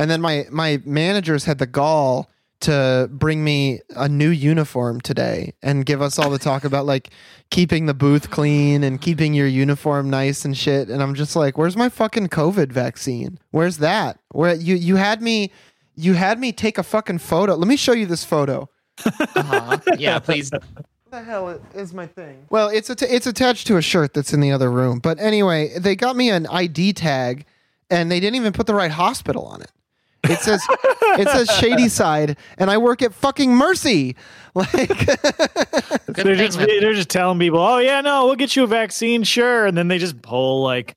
And then my my managers had the gall to bring me a new uniform today and give us all the talk about like keeping the booth clean and keeping your uniform nice and shit. And I'm just like, where's my fucking COVID vaccine? Where's that? Where you you had me you had me take a fucking photo. Let me show you this photo. Uh-huh. Yeah, please. What the hell is my thing? Well, it's att- it's attached to a shirt that's in the other room. But anyway, they got me an ID tag, and they didn't even put the right hospital on it. It says it says Shadyside, and I work at fucking Mercy. Like, they're just they're just telling people, oh yeah, no, we'll get you a vaccine, sure, and then they just pull like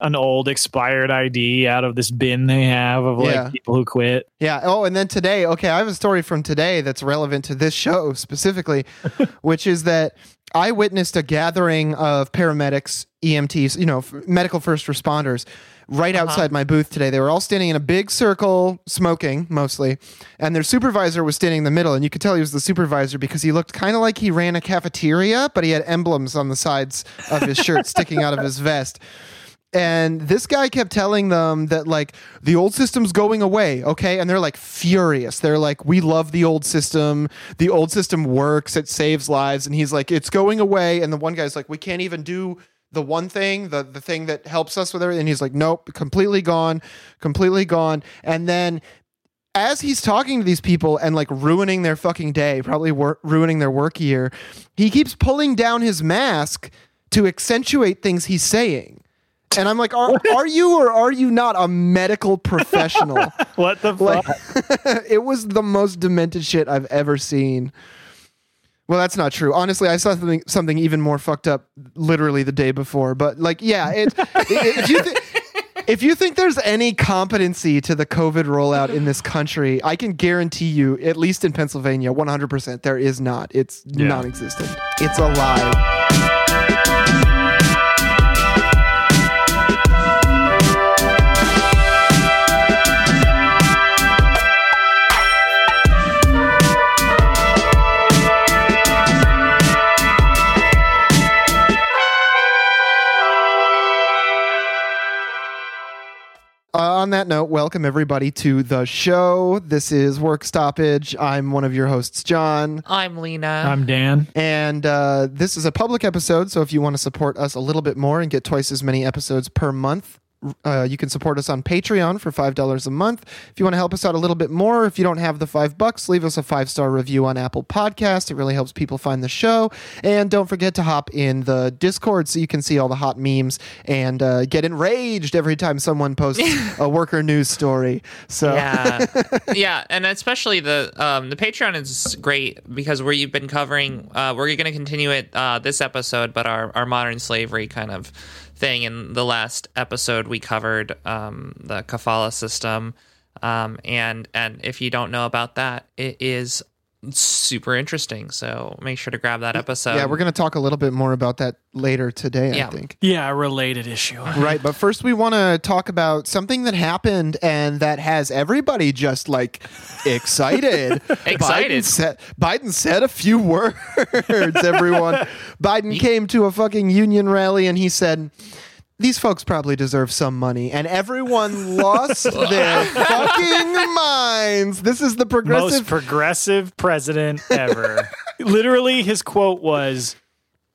an old expired ID out of this bin they have of like Yeah. people who quit. yeah. Oh, and then today, okay, I have a story from today that's relevant to this show specifically, which is that I witnessed a gathering of paramedics, EMTs, you know, f- medical first responders, right uh-huh. outside my booth today. They were all standing in a big circle, smoking mostly, and their supervisor was standing in the middle. And you could tell he was the supervisor because he looked kind of like he ran a cafeteria, but he had emblems on the sides of his shirt sticking out of his vest. And this guy kept telling them that like the old system's going away, okay? And they're like furious. They're like, "We love the old system. The old system works. It saves lives." And he's like, "It's going away." And the one guy's like, "We can't even do the one thing, the the thing that helps us with everything." And he's like, "Nope, completely gone, completely gone." And then as he's talking to these people and like ruining their fucking day, probably wor- ruining their work year, he keeps pulling down his mask to accentuate things he's saying. And I'm like, are, are you or are you not a medical professional? What the Like- fuck? it was the most demented shit I've ever seen. Well, that's not true. Honestly, I saw something something even more fucked up literally the day before. But like, yeah, it, if you thi- if you think there's any competency to the COVID rollout in this country, I can guarantee you, at least in Pennsylvania, 100%, there is not. It's Yeah. non-existent. It's a lie. Uh, on that note, welcome everybody to the show. This is Work Stoppage. I'm one of your hosts, John. I'm Lena. I'm Dan. And uh, this is a public episode, so if you want to support us a little bit more and get twice as many episodes per month, uh, you can support us on Patreon for five dollars a month. If you want to help us out a little bit more, if you don't have the five bucks, leave us a five star review on Apple Podcast. It really helps people find the show. And don't forget to hop in the Discord so you can see all the hot memes and uh, get enraged every time someone posts a worker news story. So yeah, yeah, and especially the um, the Patreon is great because we've been covering. Uh, we're going to continue it uh, this episode, but our our modern slavery kind of thing. In the last episode, we covered um, the kafala system, um, and and if you don't know about that, it is super interesting. So make sure to grab that episode. yeah, we're going to talk a little bit more about that later today. I think. Yeah, a related issue. Right, but first we want to talk about something that happened and that has everybody just like excited. Excited. Biden said, Biden said a few words, everyone. Biden came to a fucking union rally and he said, these folks probably deserve some money. And everyone lost their fucking minds. This is the Most progressive. progressive president ever. Literally, his quote was.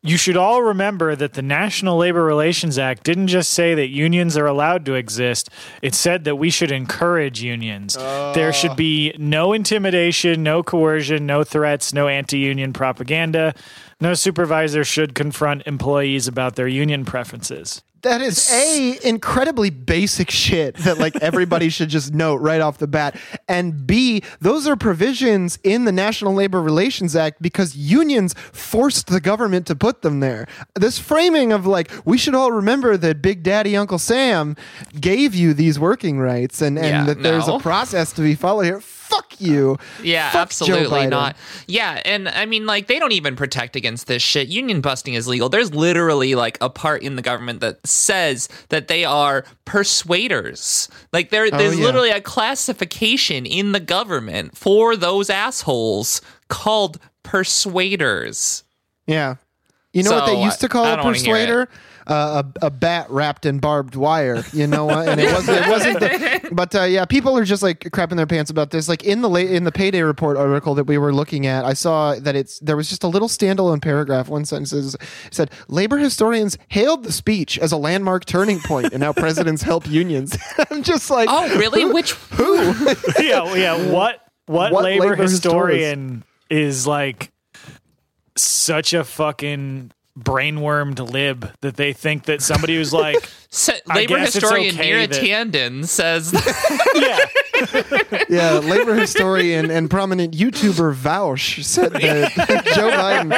You should all remember that the National Labor Relations Act didn't just say that unions are allowed to exist, it said that we should encourage unions. There should be no intimidation, no coercion, no threats, no anti union propaganda. No supervisor should confront employees about their union preferences. That is a incredibly basic shit that like everybody should just note right off the bat. And B, those are provisions in the National Labor Relations Act because unions forced the government to put them there. This framing of like we should all remember that Big Daddy Uncle Sam gave you these working rights and and Yeah, that there's a process to be followed here. Fuck you. Yeah, Fuck absolutely not. Yeah, and I mean, like, they don't even protect against this shit. Union busting is legal. There's literally like a part in the government that says that they are persuaders. Like, there, oh, there's yeah. literally a classification in the government for those assholes called persuaders. Yeah. You know what they used to call a persuader? Uh, a, a bat wrapped in barbed wire. You know what? And it wasn't. It wasn't. The, but uh, yeah, people are just like crapping their pants about this. Like in the late in the payday report article that we were looking at, I saw that it's there was just a little standalone paragraph. One sentence is, said labor historians hailed the speech as a landmark turning point in how presidents help unions. I'm just like, Oh, really? Which who? yeah, yeah. What what, What labor, labor historian is like such a fucking brainwormed lib that they think that somebody who's like, so, labor historian okay Neera that- Tandon says yeah, yeah, labor historian and prominent YouTuber Vaush said that Joe Biden.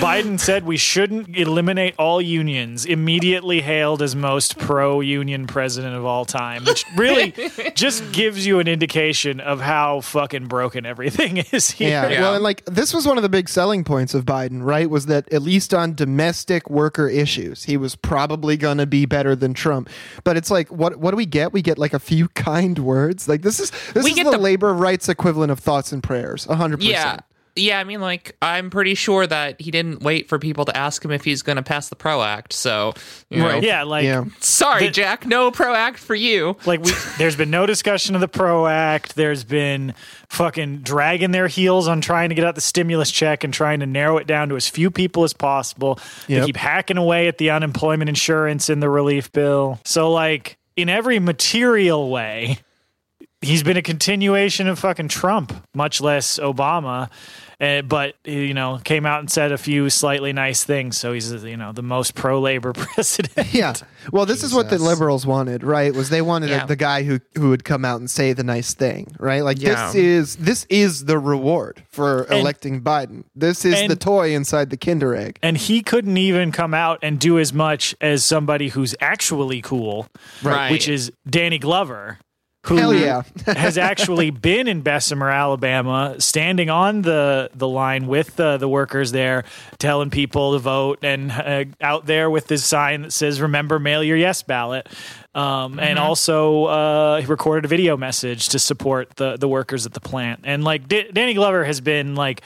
Biden said we shouldn't eliminate all unions. Immediately hailed as most pro-union president of all time, which really just gives you an indication of how fucking broken everything is here. Yeah. Yeah. Well, and like this was one of the big selling points of Biden, right? Was that at least on domestic worker issues, he was probably going to be better than Trump. But it's like, what what do we get? We get like a few kind words. Like this is this We is the, the- labor rights equivalent of thoughts and prayers. A hundred Yeah. percent. Yeah, I mean, like, I'm pretty sure that he didn't wait for people to ask him if he's going to pass the PRO Act. So, you know, Yeah, like Yeah. sorry, The- Jack, no PRO Act for you. like we there's been no discussion of the pro act there's been fucking dragging their heels on trying to get out the stimulus check and trying to narrow it down to as few people as possible they keep hacking away at the unemployment insurance in the relief bill so like in every material way he's been a continuation of fucking trump much less obama uh, but you know came out and said a few slightly nice things so he's you know the most pro-labor president Yeah. Well, this is what the liberals wanted, right? Was they wanted Yeah. the guy who who would come out and say the nice thing, right? Like Yeah. this is this is the reward for And- electing Biden. This is and- the toy inside the Kinder egg. and he couldn't even come out and do as much as somebody who's actually cool, Right. which is Danny Glover, who yeah. has actually been in Bessemer, Alabama, standing on the the line with the the workers there, telling people to vote, and uh, out there with this sign that says "Remember, mail your yes ballot." Um, And also, uh, he recorded a video message to support the the workers at the plant. And like D- Danny Glover has been like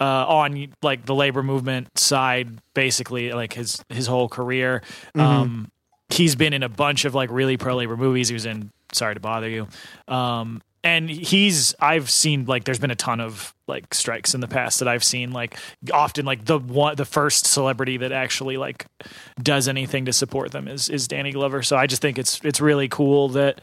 uh, on like the labor movement side, basically like his his whole career. Um, he's been in a bunch of like really pro labor movies. He was in Sorry to Bother You. Um, and he's I've seen like there's been a ton of like strikes in the past that I've seen like often like the one the first celebrity that actually like does anything to support them is is Danny Glover. So I just think it's it's really cool that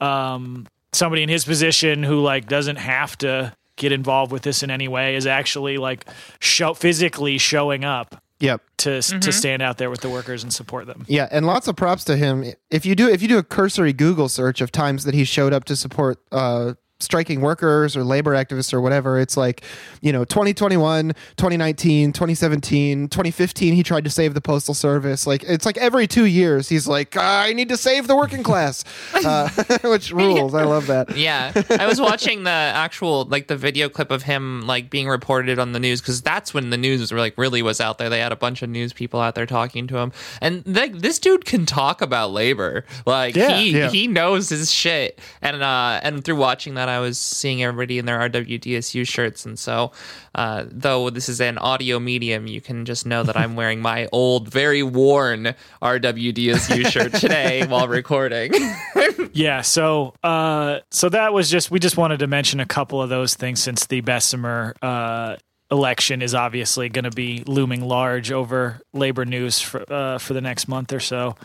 um somebody in his position who like doesn't have to get involved with this in any way is actually like show physically showing up Yep. to to stand out there with the workers and support them. Yeah, and lots of props to him. If you do if you do a cursory Google search of times that he showed up to support uh striking workers or labor activists or whatever, it's like, you know, 2021, 2019, 2017, 2015 he tried to save the postal service. Like it's like every 2 years he's like, I need to save the working class. Uh, which rules. I love that. Yeah, I was watching the actual like the video clip of him like being reported on the news because that's when the news like really was out there. They had a bunch of news people out there talking to him, and like this dude can talk about labor. Like Yeah. he Yeah. he knows his shit. And uh and through watching that, I was seeing everybody in their RWDSU shirts, and so uh, though this is an audio medium, you can just know that I'm wearing my old, very worn RWDSU shirt today while recording. Yeah, so uh, so that was just we just wanted to mention a couple of those things since the Bessemer uh, election is obviously going to be looming large over labor news for uh, for the next month or so.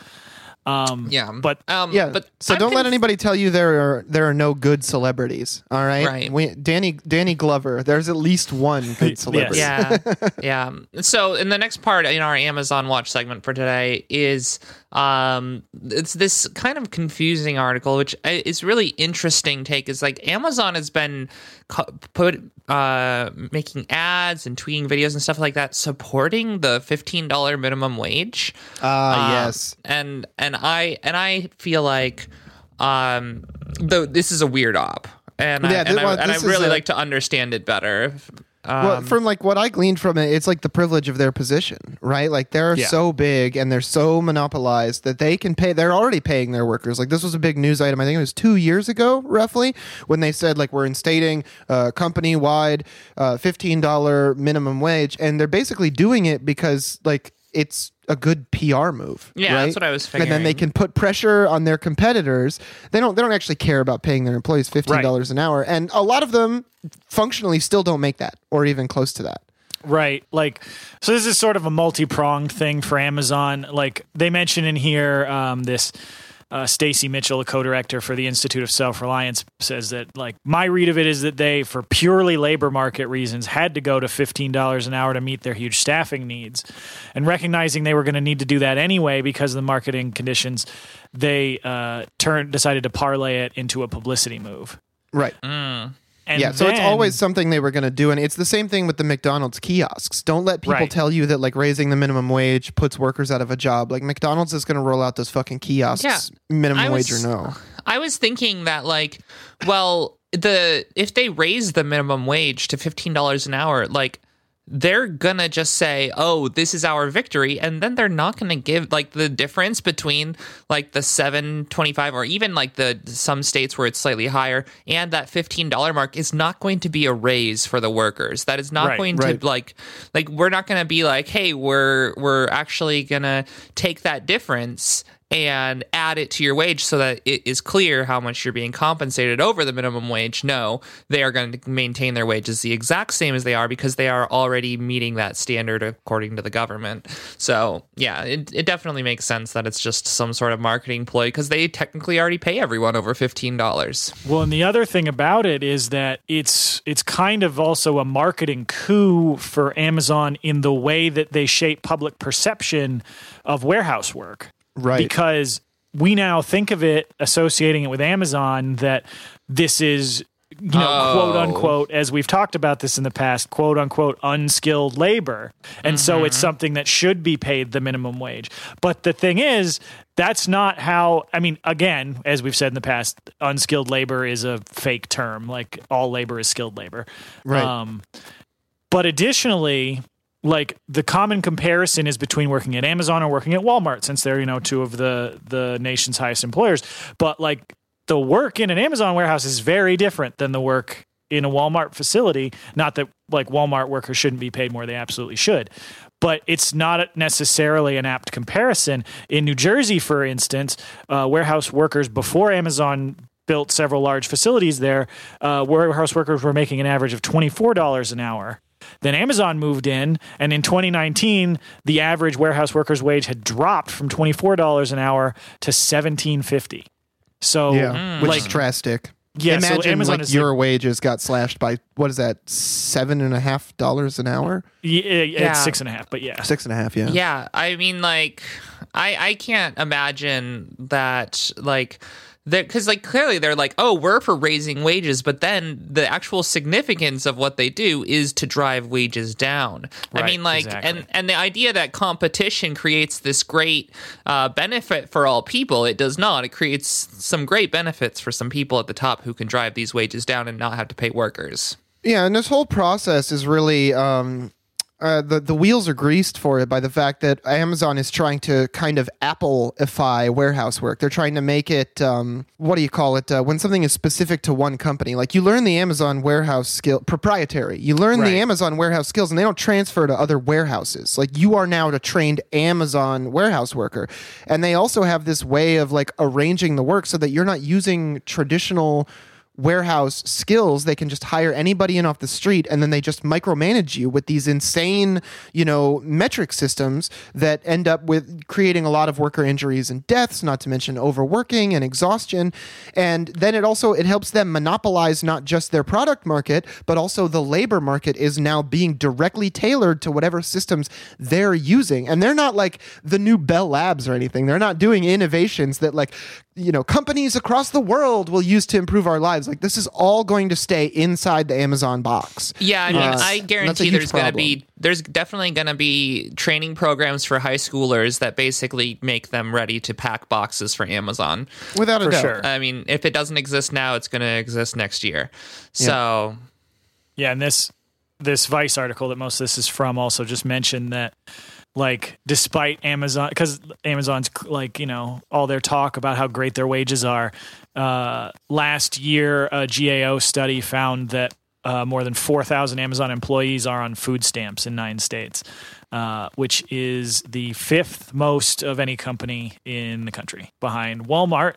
Um, yeah, but um, Yeah, but so I'm don't let anybody tell you there are there are no good celebrities. All right, Right. We, Danny Danny Glover. There's at least one good celebrity. Yeah, yeah. So in the next part in our Amazon Watch segment for today is um it's this kind of confusing article which is really interesting take is like Amazon has been co- put uh making ads and tweeting videos and stuff like that supporting the $15 minimum wage Ah, um, yes. and and I and I feel like um though this is a weird op and Yeah, I, and, I, well, and I really a- like to understand it better. Um, well, from like what I gleaned from it, it's like the privilege of their position, right? Like they're Yeah. so big and they're so monopolized that they can pay. They're already paying their workers. Like this was a big news item. I think it was two years ago, roughly, when they said like we're instating uh, company wide uh, fifteen dollar minimum wage, and they're basically doing it because like it's a good PR move. Yeah, right? that's what I was And then they can put pressure on their competitors. They don't. They don't actually care about paying their employees fifteen dollars an hour, and a lot of them functionally still don't make that, or even close to that. Right. Like, so this is sort of a multi pronged thing for Amazon. Like, they mention in here um, this. Uh, Stacy Mitchell, a co-director for the Institute of Self-Reliance, says that like my read of it is that they, for purely labor market reasons, had to go to fifteen dollars an hour to meet their huge staffing needs, and recognizing they were going to need to do that anyway because of the marketing conditions, they uh, turned decided to parlay it into a publicity move. Right. And yeah. So it's always something they were going to do, and it's the same thing with the McDonald's kiosks. Don't let people Right. tell you that like raising the minimum wage puts workers out of a job. Like McDonald's is going to roll out those fucking kiosks, Yeah. minimum I wage or no. I was thinking that like, well, the if they raise the minimum wage to fifteen dollars an hour, like they're gonna just say, "Oh, this is our victory," and then they're not gonna give like the difference between like the seven twenty five or even like the some states where it's slightly higher and that fifteen dollar mark is not going to be a raise for the workers. That is not Right, going right. to like like we're not gonna be like, "Hey, we're we're actually gonna take that difference." And add it to your wage so that it is clear how much you're being compensated over the minimum wage. No, they are going to maintain their wages the exact same as they are because they are already meeting that standard according to the government. So, yeah, it, it definitely makes sense that it's just some sort of marketing ploy because they technically already pay everyone over $15. Well, and the other thing about it is that it's it's kind of also a marketing coup for Amazon in the way that they shape public perception of warehouse work. Right. Because we now think of it associating it with Amazon that this is you know, Oh. quote unquote, as we've talked about this in the past, quote unquote, unskilled labor. And so Mm-hmm. it's something that should be paid the minimum wage. But the thing is, that's not how, I mean, again, as we've said in the past, unskilled labor is a fake term. Like all labor is skilled labor. Right. Um, but additionally, like the common comparison is between working at Amazon or working at Walmart, since they're you know two of the the nation's highest employers. But like the work in an Amazon warehouse is very different than the work in a Walmart facility. Not that like Walmart workers shouldn't be paid more; they absolutely should. But it's not necessarily an apt comparison. In New Jersey, for instance, uh, warehouse workers before Amazon built several large facilities there, uh, warehouse workers were making an average of $24 an hour. Then Amazon moved in, and in 2019, the average warehouse worker's wage had dropped from $24 an hour to 17.50. So, yeah, which like, is drastic. Yeah, so Imagine Amazon like is your wages got slashed by what is that seven and a half dollars an hour? Eh, yeah, Yeah. it's six and a half, but yeah. Six and a half, yeah. Yeah, I mean, like, I I can't imagine that, like, because like clearly they're like, oh, we're for raising wages, but then the actual significance of what they do is to drive wages down. I mean, like, exactly. and and the idea that competition creates this great uh, benefit for all people, it does not. It creates some great benefits for some people at the top who can drive these wages down and not have to pay workers. Yeah, and this whole process is really um, uh, the the wheels are greased for it by the fact that Amazon is trying to kind of Apple-ify warehouse work. They're trying to make it um, what do you call it uh, when something is specific to one company? Like you learn the Amazon warehouse skill proprietary. You learn Right. the Amazon warehouse skills, and they don't transfer to other warehouses. Like you are now a trained Amazon warehouse worker, and they also have this way of like arranging the work so that you're not using traditional warehouse skills they can just hire anybody in off the street and then they just micromanage you with these insane you know metric systems that end up with creating a lot of worker injuries and deaths not to mention overworking and exhaustion. And then it also it helps them monopolize not just their product market but also the labor market is now being directly tailored to whatever systems they're using. And they're not like the new bell labs or anything. They're not doing innovations that like you know companies across the world will use to improve our lives like this is all going to stay inside the amazon box Yeah, I mean, Uh, I guarantee there's going to be there's definitely going to be training programs for high schoolers that basically make them ready to pack boxes for Amazon. without a For doubt sure. I mean, if it doesn't exist now, it's going to exist next year. So, Yeah, and this this Vice article that most of this is from also just mentioned that like despite Amazon because Amazon's like you know all their talk about how great their wages are. Uh, last year, a GAO study found that uh, more than 4,000 Amazon employees are on food stamps in nine states, uh, which is the fifth most of any company in the country, behind Walmart,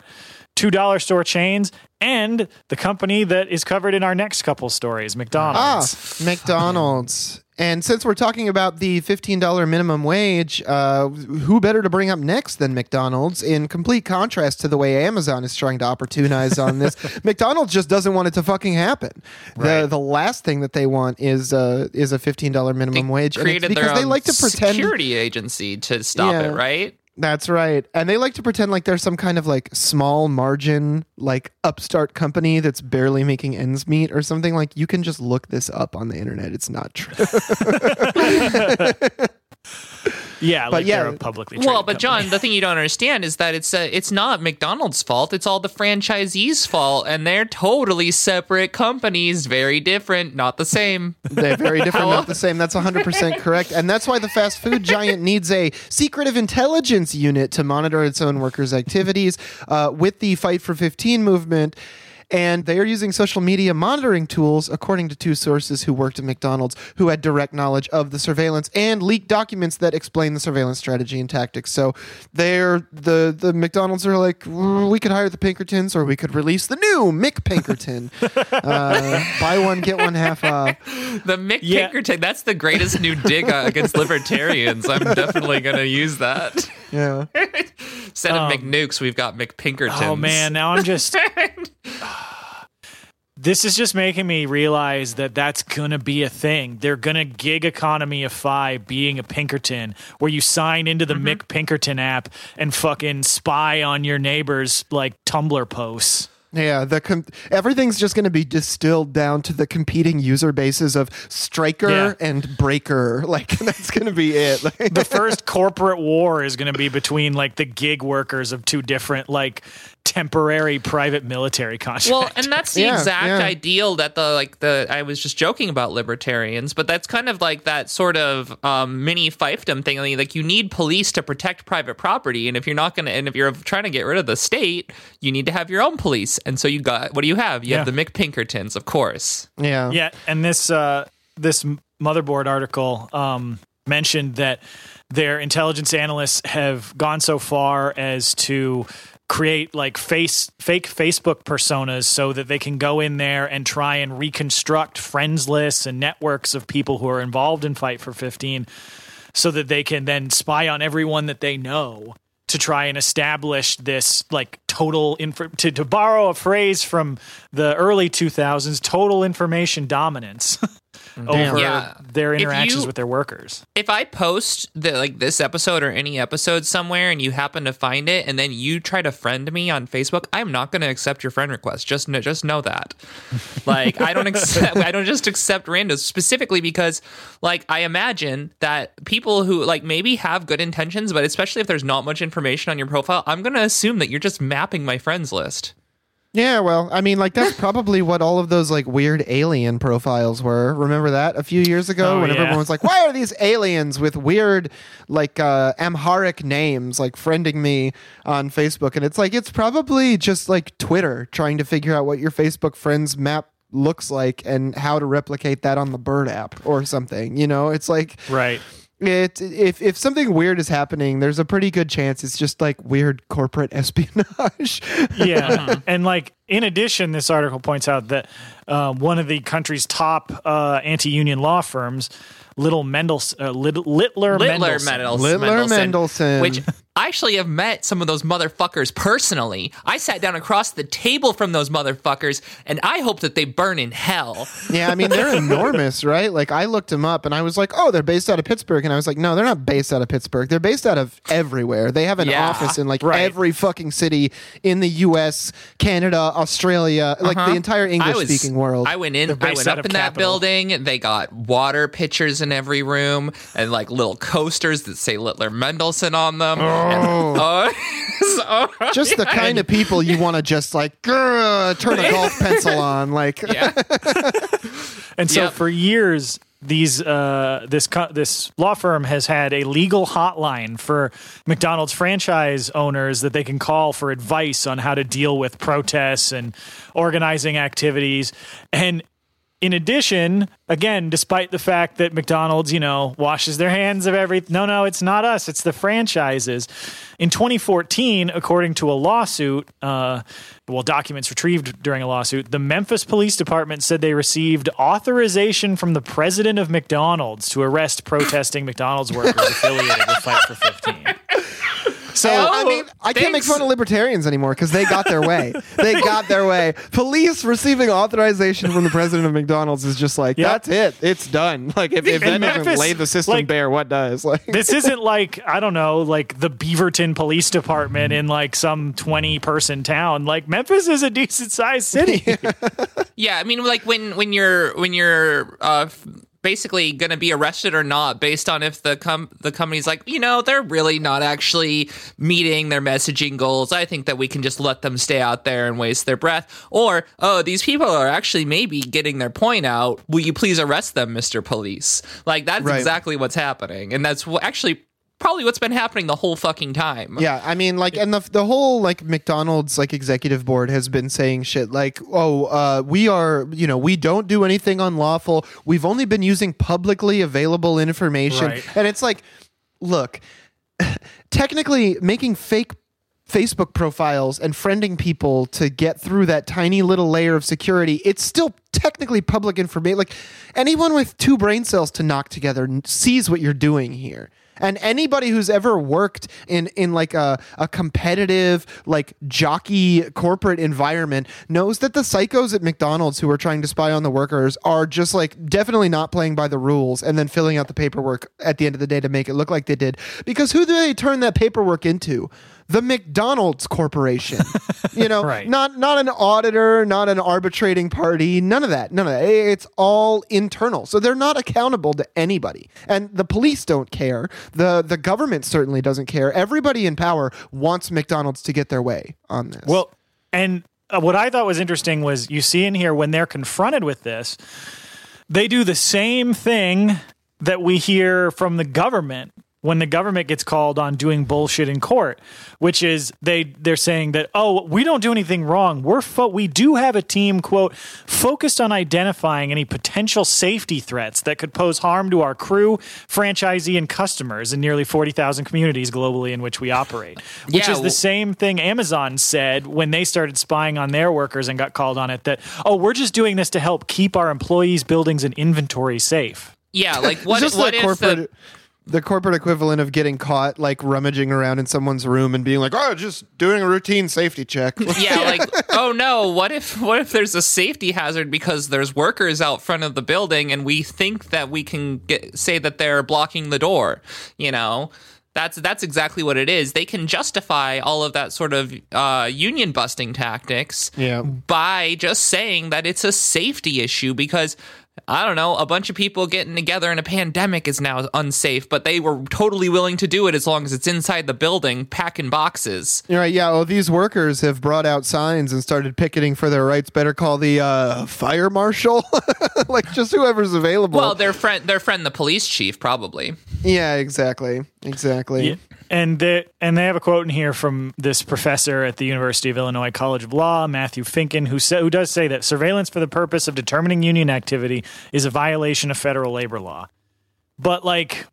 two dollar store chains, and the company that is covered in our next couple stories, McDonald's. Ah, McDonald's. And since we're talking about the $15 minimum wage, uh, who better to bring up next than McDonald's? In complete contrast to the way Amazon is trying to opportunize on this, McDonald's just doesn't want it to fucking happen. Right. The the last thing that they want is uh, is a $15 minimum wage, created because their they own like to pretend security agency to stop Yeah. it, right? That's right. And they like to pretend like there's some kind of like small margin, like upstart company that's barely making ends meet or something. Like you can just look this up on the internet. It's not true. yeah, like yeah. they're a publicly Well, but company. John, the thing you don't understand is that it's uh, it's not McDonald's fault. It's all the franchisees' fault, and they're totally separate companies, very different, not the same. They're very different, not the same. That's 100% correct. And that's why the fast food giant needs a secretive intelligence unit to monitor its own workers' activities. Uh, with the Fight for 15 movement, and they are using social media monitoring tools, according to two sources who worked at McDonald's, who had direct knowledge of the surveillance and leaked documents that explain the surveillance strategy and tactics. So they're the the McDonald's are like, "Mm, we could hire the Pinkertons, or we could release the new Mick Pinkerton. uh, buy one get one half off. The Mick Yeah. Pinkerton, that's the greatest new dig uh, against libertarians. I'm definitely going to use that. Yeah. Instead of McNukes, we've got McPinkertons. Oh man, now I'm just. this is just making me realize that that's gonna be a thing. They're gonna gig economy economyify being a Pinkerton, where you sign into the mm-hmm. Mick Pinkerton app and fucking spy on your neighbors like Tumblr posts. Yeah, the com- everything's just going to be distilled down to the competing user bases of Striker Yeah. and Breaker. Like that's going to be it. The first corporate war is gonna be between like the gig workers of two different like temporary private military contracts. Well, and that's the Yeah, exact yeah. ideal that the like the I was just joking about libertarians, but that's kind of like that sort of um, mini fiefdom thing. Like you need police to protect private property, and if you're not gonna, and if you're trying to get rid of the state, you need to have your own police. And so you got what do you have? You have Yeah. the McPinkertons, of course. yeah. Yeah, and this uh, this motherboard article um, mentioned that their intelligence analysts have gone so far as to create like face fake Facebook personas so that they can go in there and try and reconstruct friends lists and networks of people who are involved in Fight for 15 so that they can then spy on everyone that they know to try and establish this like total info to, to borrow a phrase from the early 2000s total information dominance over Yeah. their interactions you- with their workers If I post the like this episode or any episode somewhere and you happen to find it and then you try to friend me on Facebook, I'm not going to accept your friend request. Just know, just know that. Like I don't accept I don't just accept randos specifically because like I imagine that people who like maybe have good intentions, but especially if there's not much information on your profile, I'm going to assume that you're just mapping my friends list. Yeah, well, I mean, like that's probably what all of those like weird alien profiles were. Remember that a few years ago Oh, when yeah. everyone was like, "Why are these aliens with weird like uh Amharic names like friending me on Facebook?" And it's like it's probably just like Twitter trying to figure out what your Facebook friends map looks like and how to replicate that on the Bird app or something. You know, it's like right it if if something weird is happening, there's a pretty good chance it's just like weird corporate espionage. yeah and like in addition this article points out that uh, one of the country's top uh, anti-union law firms little Mendels, uh, Lit- littler, Littler Mendelson. Mendelson, Littler Mendelson. which I actually have met some of those motherfuckers personally. I sat down across the table from those motherfuckers, and I hope that they burn in hell. Yeah, I mean they're enormous, right? Like I looked them up and I was like, "Oh, they're based out of Pittsburgh." And I was like, "No, they're not based out of Pittsburgh. They're based out of everywhere. They have an Yeah, office in like right. every fucking city in the US, Canada, Australia, like the entire Uh-huh. I English was- speaking world." I went in. I went up of in that Capitol. building. They got water pitchers in every room and like little coasters that say Littler Mendelson on them. And- oh, so- just the kind of people you want to just like grr, turn a golf pencil on like yeah. And so Yep. for years, these uh, this co- this law firm has had a legal hotline for McDonald's franchise owners that they can call for advice on how to deal with protests and organizing activities. And in addition, again, despite the fact that McDonald's, you know, washes their hands of everything, no, no, it's not us, it's the franchises. In 2014, according to a lawsuit, uh, well, documents retrieved during a lawsuit, the Memphis Police Department said they received authorization from the president of McDonald's to arrest protesting McDonald's workers affiliated with Fight for 15. So I mean, I can't make fun of libertarians anymore because they got their way. they got their way. Police receiving authorization from the president of McDonald's is just like Yep. that's it. It's done. Like if, if that And doesn't lay the system like- bare, what does? Like this isn't like I don't know, like the Beaverton Police Department in like some twenty person town. Like Memphis is a decent sized city. Yeah, I mean, like when when you're when you're uh, f- basically going to be arrested or not, based on if the com- the company's like, you know, they're really not actually meeting their messaging goals. I think that we can just let them stay out there and waste their breath. Or, oh, these people are actually maybe getting their point out. Will you please arrest them, Mister Police? Like that's Right. exactly what's happening, and that's actually probably what's been happening the whole fucking time. Yeah, I mean, like, and the the whole like McDonald's like executive board has been saying shit like, "Oh, uh, we are, you know, we don't do anything unlawful. We've only been using publicly available information." Right. And it's like, look, technically, making fake Facebook profiles and friending people to get through that tiny little layer of security, it's still technically public information. Like anyone with two brain cells to knock together sees what you're doing here. And anybody who's ever worked in in like a, a competitive, like jockey corporate environment knows that the psychos at McDonald's who are trying to spy on the workers are just like definitely not playing by the rules and then filling out the paperwork at the end of the day to make it look like they did. Because who do they turn that paperwork into? The McDonald's Corporation. you know, Right. not not an auditor, not an arbitrating party, none of that. None of that. It's all internal. So they're not accountable to anybody. And the police don't care. The the government certainly doesn't care. Everybody in power wants McDonald's to get their way on this. Well, and uh, what I thought was interesting was you see in here when they're confronted with this, they do the same thing that we hear from the government when the government gets called on doing bullshit in court, which is they they're saying that oh we don't do anything wrong. We're fo- we do have a team quote focused on identifying any potential safety threats that could pose harm to our crew, franchisee, and customers in nearly forty thousand communities globally in which we operate. Which Yeah, is the well- same thing Amazon said when they started spying on their workers and got called on it that oh we're just doing this to help keep our employees, buildings, and inventory safe. Yeah, like what? just what the if corporate the the corporate equivalent of getting caught like rummaging around in someone's room and being like, "Oh, just doing a routine safety check." yeah like oh no what if what if there's a safety hazard because there's workers out front of the building and we think that we can get say that they're blocking the door you know that's that's exactly what it is they can justify all of that sort of uh, union busting tactics Yeah. by just saying that it's a safety issue because I don't know, a bunch of people getting together in a pandemic is now unsafe, but they were totally willing to do it as long as it's inside the building, packing boxes. You're right. Yeah. Well, these workers have brought out signs and started picketing for their rights. Better call the uh, fire marshal, like just whoever's available. Well, their friend, their friend, the police chief, probably. yeah, exactly, exactly. And they, and they have a quote in here from this professor at the University of Illinois College of Law, Matthew Finkin, who sa- who does say that surveillance for the purpose of determining union activity is a violation of federal labor law. But like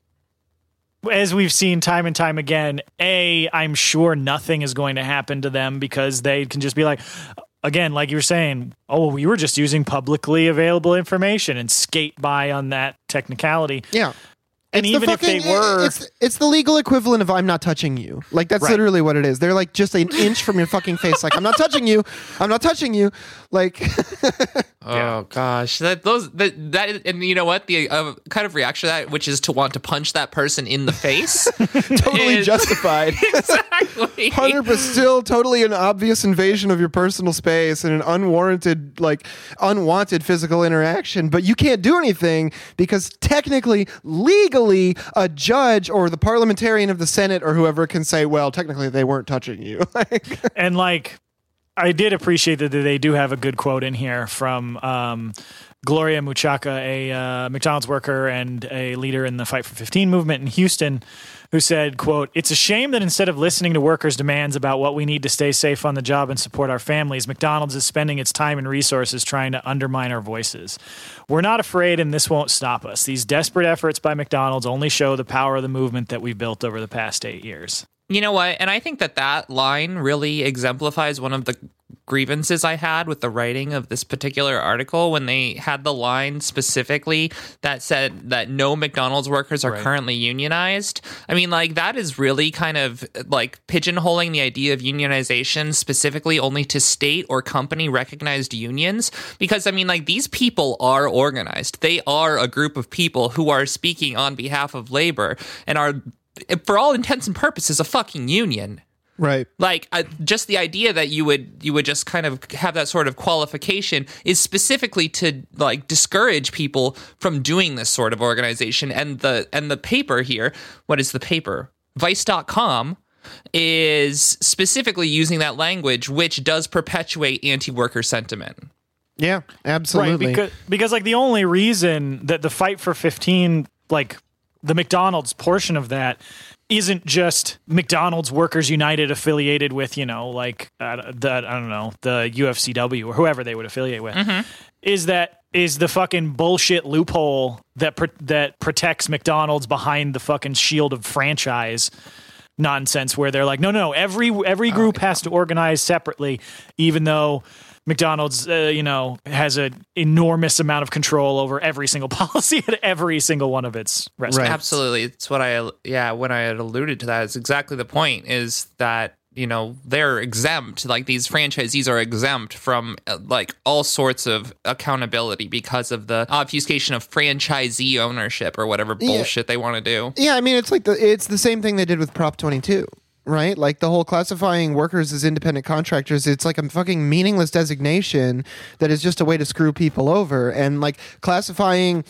as we've seen time and time again, a I'm sure nothing is going to happen to them because they can just be like again, like you were saying, oh, we were just using publicly available information and skate by on that technicality. Yeah. And It's the even if they fucking- were it's, it's the legal equivalent of "I'm not touching you." Like that's Right. literally what it is. They're like just an inch from your fucking face. Like I'm not touching you. I'm not touching you. Like Oh gosh, that those that that and you know what the uh, kind of reaction to that, which is to want to punch that person in the face. totally Is- justified. exactly. Hundred percent, still totally an obvious invasion of your personal space and an unwarranted, like unwanted physical interaction. But you can't do anything because technically, legally, a judge or the parliamentarian of the Senate or whoever can say, "Well, technically, they weren't touching you." And like I did appreciate that they do have a good quote in here from um, Gloria Muchaka, a uh, McDonald's worker and a leader in the Fight for 15 movement in Houston, who said, quote, It's a shame that instead of listening to workers' demands about what we need to stay safe on the job and support our families, McDonald's is spending its time and resources trying to undermine our voices. We're not afraid, and this won't stop us. These desperate efforts by McDonald's only show the power of the movement that we've built over the past eight years. You know what? And I think that that line really exemplifies one of the grievances I had with the writing of this particular article when they had the line specifically that said that no McDonald's workers are Right. currently unionized. I mean, like, that is really kind of like pigeonholing the idea of unionization specifically only to state or company recognized unions. Because, I mean, like, these people are organized, they are a group of people who are speaking on behalf of labor and are. For all intents and purposes, a fucking union Right. like uh, just the idea that you would you would just kind of have that sort of qualification is specifically to like discourage people from doing this sort of organization and the and the paper here what is the paper vice.com is specifically using that language which does perpetuate anti-worker sentiment Yeah, absolutely. Right, because because like the only reason that the fight for 15 like the McDonald's portion of that isn't just McDonald's Workers United affiliated with, you know, like uh, the I don't know, the UFCW or whoever they would affiliate with. Is that is the fucking bullshit loophole that pr- that protects McDonald's behind the fucking shield of franchise nonsense where they're like, no, no, no, every every group has to organize separately, even though McDonald's, uh, you know, has an enormous amount of control over every single policy at every single one of its restaurants. Right. Absolutely. It's what I, yeah, when I had alluded to that, it's exactly the point is that, you know, they're exempt. Like these franchisees are exempt from uh, like all sorts of accountability because of the obfuscation of franchisee ownership or whatever Yeah. bullshit they want to do. Yeah, I mean it's like the it's the same thing they did with Prop 22, right? Like the whole classifying workers as independent contractors, it's like a fucking meaningless designation that is just a way to screw people over and like classifying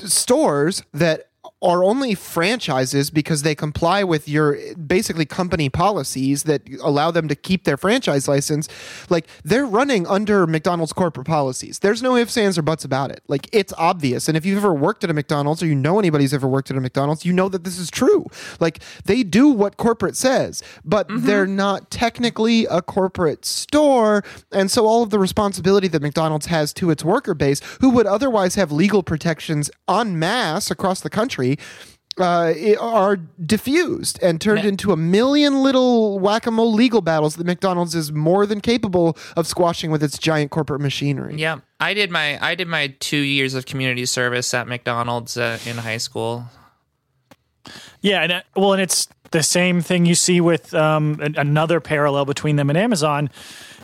stores that are only franchises because they comply with your basically company policies that allow them to keep their franchise license. Like they're running under McDonald's corporate policies. There's no ifs, ands, or buts about it. Like it's obvious. And if you've ever worked at a McDonald's or you know anybody's who's ever worked at a McDonald's, you know that this is true. Like they do what corporate says, but mm-hmm. they're not technically a corporate store. And so all of the responsibility that McDonald's has to its worker base, who would otherwise have legal protections en masse across the country, uh, are diffused and turned Ma- into a million little whack-a-mole legal battles that McDonald's is more than capable of squashing with its giant corporate machinery. Yeah. I did my I did my two years of community service at McDonald's uh, in high school. Yeah, and uh, well, and it's the same thing you see with um, an- another parallel between them and Amazon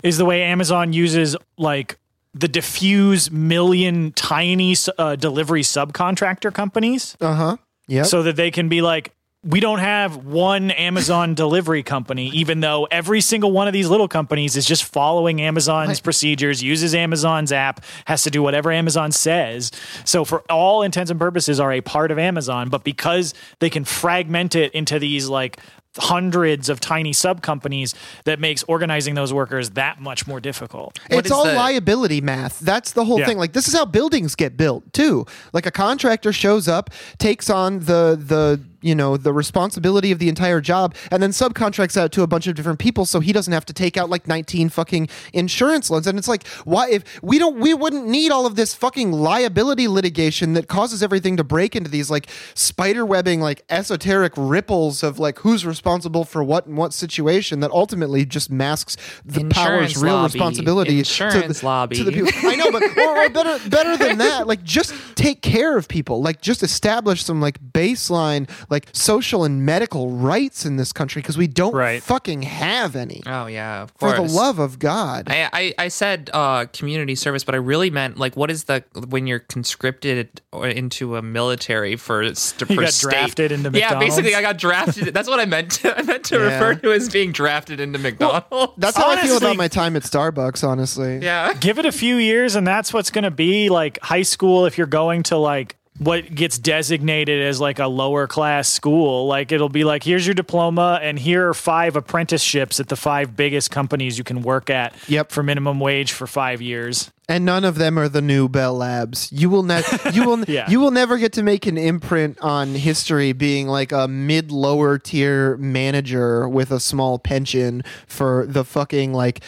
is the way Amazon uses like the diffuse million tiny uh, delivery subcontractor companies Uh-huh. Yep. so that they can be like we don't have one Amazon delivery company, even though every single one of these little companies is just following Amazon's Right. procedures, uses Amazon's app, has to do whatever Amazon says. So, for all intents and purposes, are a part of Amazon. But because they can fragment it into these like hundreds of tiny sub companies, that makes organizing those workers that much more difficult. What it's all the- liability math. That's the whole Yeah. thing. Like this is how buildings get built too. Like a contractor shows up, takes on the the you know the responsibility of the entire job, and then subcontracts out to a bunch of different people, so he doesn't have to take out like nineteen fucking insurance loans. And it's like, why if we don't we wouldn't need all of this fucking liability litigation that causes everything to break into these like spider webbing like esoteric ripples of like who's responsible for what in what situation that ultimately just masks the power's Insurance real lobby. responsibility Insurance to the, lobby. to the people. I know, but or, or better better than that, like just take care of people. Like just establish some like baseline like social and medical rights in this country because we don't Right. fucking have any. Oh yeah, of For course. the love of God. I, I, I said uh, community service, but I really meant like what is the when you're conscripted or into a military for st- You for got state- drafted into military. Yeah, McDonald's? basically I got drafted. That's what I meant. To, I meant to Yeah. refer to as being drafted into McDonald's. That's how I feel about my time at Starbucks, honestly. yeah. give it a few years and that's what's going to be like high school if you're going to like what gets designated as like a lower class school. Like it'll be like, here's your diploma, and here are five apprenticeships at the five biggest companies you can work at Yep. for minimum wage for five years. And none of them are the new Bell Labs. You will ne- you will Yeah. you will never get to make an imprint on history being like a mid lower tier manager with a small pension for the fucking like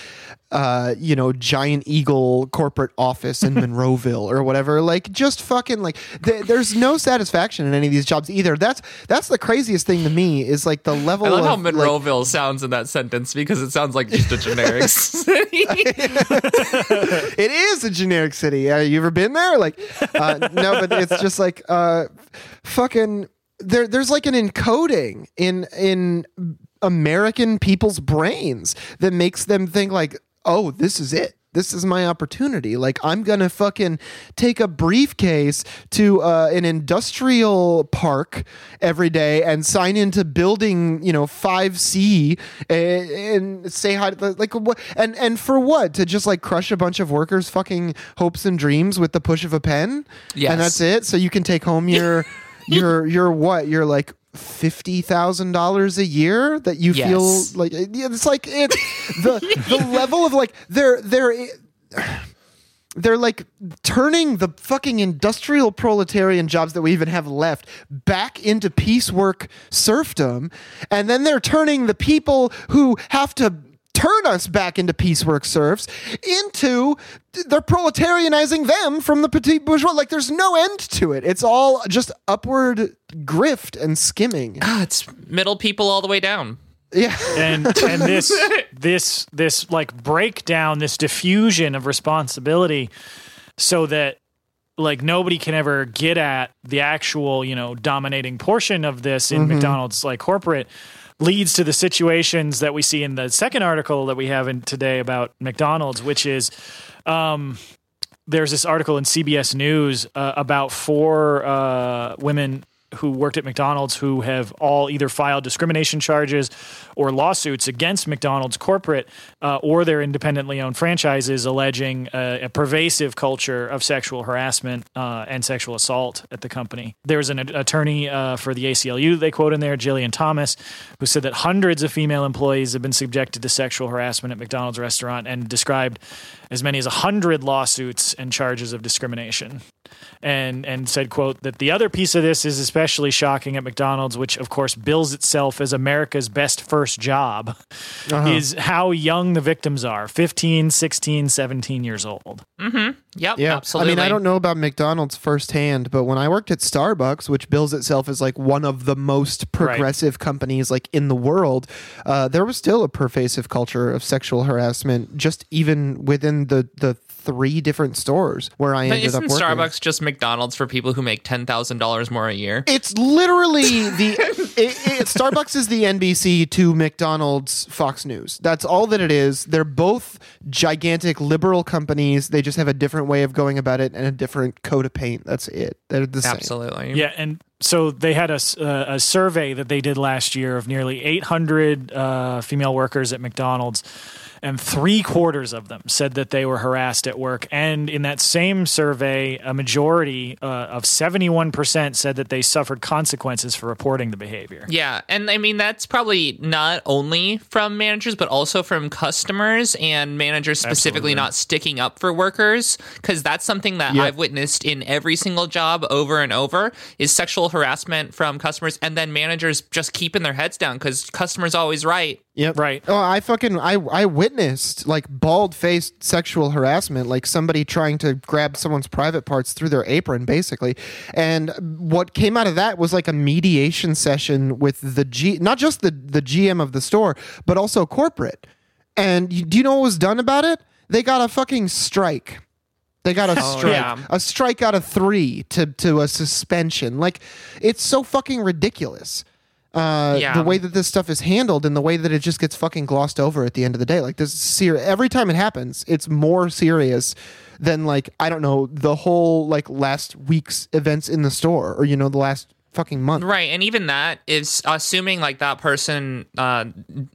uh you know giant eagle corporate office in Monroeville or whatever like just fucking like th- there's no satisfaction in any of these jobs either that's that's the craziest thing to me is like the level I love of how like, Monroeville sounds in that sentence because it sounds like just a generic city. it is a generic city. Uh, you ever been there? Like, uh, no, but it's just like uh, fucking. There, there's like an encoding in in American people's brains that makes them think like, oh, this is it. This is my opportunity. Like I'm gonna fucking take a briefcase to uh, an industrial park every day and sign into building, you know, five C and, and say hi. To, like what? And and for what? To just like crush a bunch of workers' fucking hopes and dreams with the push of a pen? Yes. and that's it. So you can take home your your your what? Your like fifty thousand dollars a year that you Yes. feel like it's like it the the level of like they're they're they're like turning the fucking industrial proletarian jobs that we even have left back into piecework serfdom and then they're turning the people who have to turn us back into piecework serfs into they're proletarianizing them from the petit bourgeois. Like there's no end to it. It's all just upward grift and skimming. Ah, it's middle people all the way down. yeah. And and this this this like breakdown this diffusion of responsibility so that like nobody can ever get at the actual you know dominating portion of this in mcdonald's like corporate leads to the situations that we see in the second article that we have in today about mcdonald's which is um there's this article in CBS News uh, about four uh, women who worked at McDonald's who have all either filed discrimination charges or lawsuits against McDonald's corporate uh, or their independently owned franchises, alleging uh, a pervasive culture of sexual harassment uh, and sexual assault at the company. There was an attorney uh, for the ACLU they quote in there, Jillian Thomas, who said that hundreds of female employees have been subjected to sexual harassment at McDonald's restaurant and described as many as 100 lawsuits and charges of discrimination. And and said quote that the other piece of this is especially shocking at McDonald's which of course bills itself as America's best first job uh-huh. is how young the victims are 15 16 17 years old mm-hmm. Yep, Yeah, absolutely. I mean, I don't know about McDonald's firsthand, but when I worked at Starbucks, which bills itself as like one of the most progressive companies like in the world, uh, there was still a pervasive culture of sexual harassment, just even within the the three different stores where I But ended up working. isn't working. Starbucks just McDonald's for people who make ten thousand dollars more a year? It's literally the it, it, Starbucks is the NBC to McDonald's Fox News. That's all that it is. They're both gigantic liberal companies. They just have a different way of going about it and a different coat of paint. That's it. They're the same. Absolutely. yeah and so they had a, s- uh, a survey that they did last year of nearly 800 uh, female workers at McDonald's and three quarters of them said that they were harassed at work. And in that same survey, a majority uh, of 71% said that they suffered consequences for reporting the behavior. Yeah, and I mean that's probably not only from managers, but also from customers and managers specifically Absolutely. not sticking up for workers, because that's something that Yeah. I've witnessed in every single job over and over is sexual harassment from customers, and then managers just keeping their heads down because customers always right. Yep. Right. Oh, I fucking I I witnessed like bald faced sexual harassment, like somebody trying to grab someone's private parts through their apron, basically. And what came out of that was like a mediation session with the G, not just the the GM of the store, but also corporate. And you, do you know what was done about it? They got a fucking strike. They got a oh, strike. yeah. A strike out of three to to a suspension. Like it's so fucking ridiculous uh, Yeah. the way that this stuff is handled and the way that it just gets fucking glossed over at the end of the day. Like this ser- every time it happens, it's more serious than like I don't know the whole like last week's events in the store or you know the last fucking month. Right, and even that is assuming like that person uh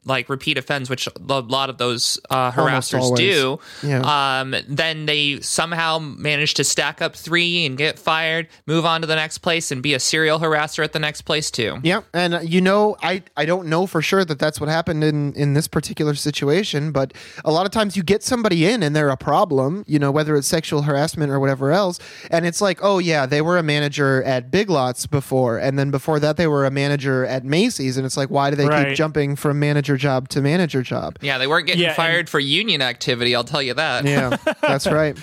like repeat offends, which a lot of those uh, harassers do. Yeah. Um, then they somehow manage to stack up three and get fired, move on to the next place, and be a serial harasser at the next place too. Yeah, and uh, you know, I I don't know for sure that that's what happened in in this particular situation, but a lot of times you get somebody in and they're a problem, you know, whether it's sexual harassment or whatever else, and it's like, oh yeah, they were a manager at Big Lots before, and then before that they were a manager at Macy's, and it's like, why do they Right. keep jumping from manager job to manager job? Yeah, they weren't getting Yeah, and- fired for union activity. I'll tell you that. Yeah, that's right.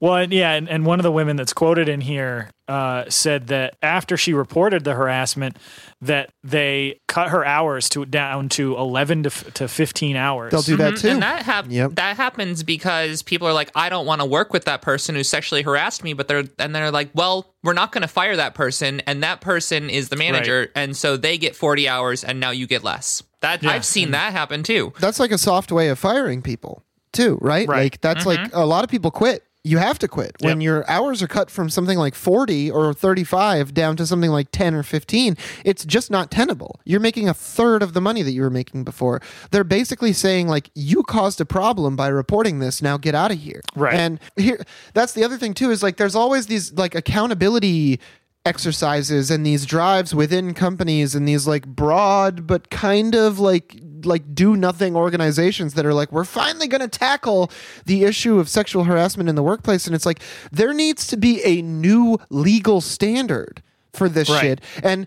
Well, yeah, and, and one of the women that's quoted in here uh, said that after she reported the harassment, that they cut her hours to down to eleven to, f- to fifteen hours. They'll do that Mhm, too. And that hap- Yep. that happens because people are like, I don't want to work with that person who sexually harassed me, but they're and they're like, well, we're not going to fire that person, and that person is the manager, and so they get forty hours, and now you get less. That I've seen that happen too. that's like a soft way of firing people too, right? Right. Like that's like a lot of people quit. You have to quit when Yep. your hours are cut from something like 40 or 35 down to something like 10 or 15. It's just not tenable. You're making a third of the money that you were making before. They're basically saying like you caused a problem by reporting this. Now get out of here. Right. And here that's the other thing too is like there's always these like accountability exercises and these drives within companies and these like broad but kind of like like do nothing organizations that are like we're finally going to tackle the issue of sexual harassment in the workplace and it's like there needs to be a new legal standard for this Right. shit and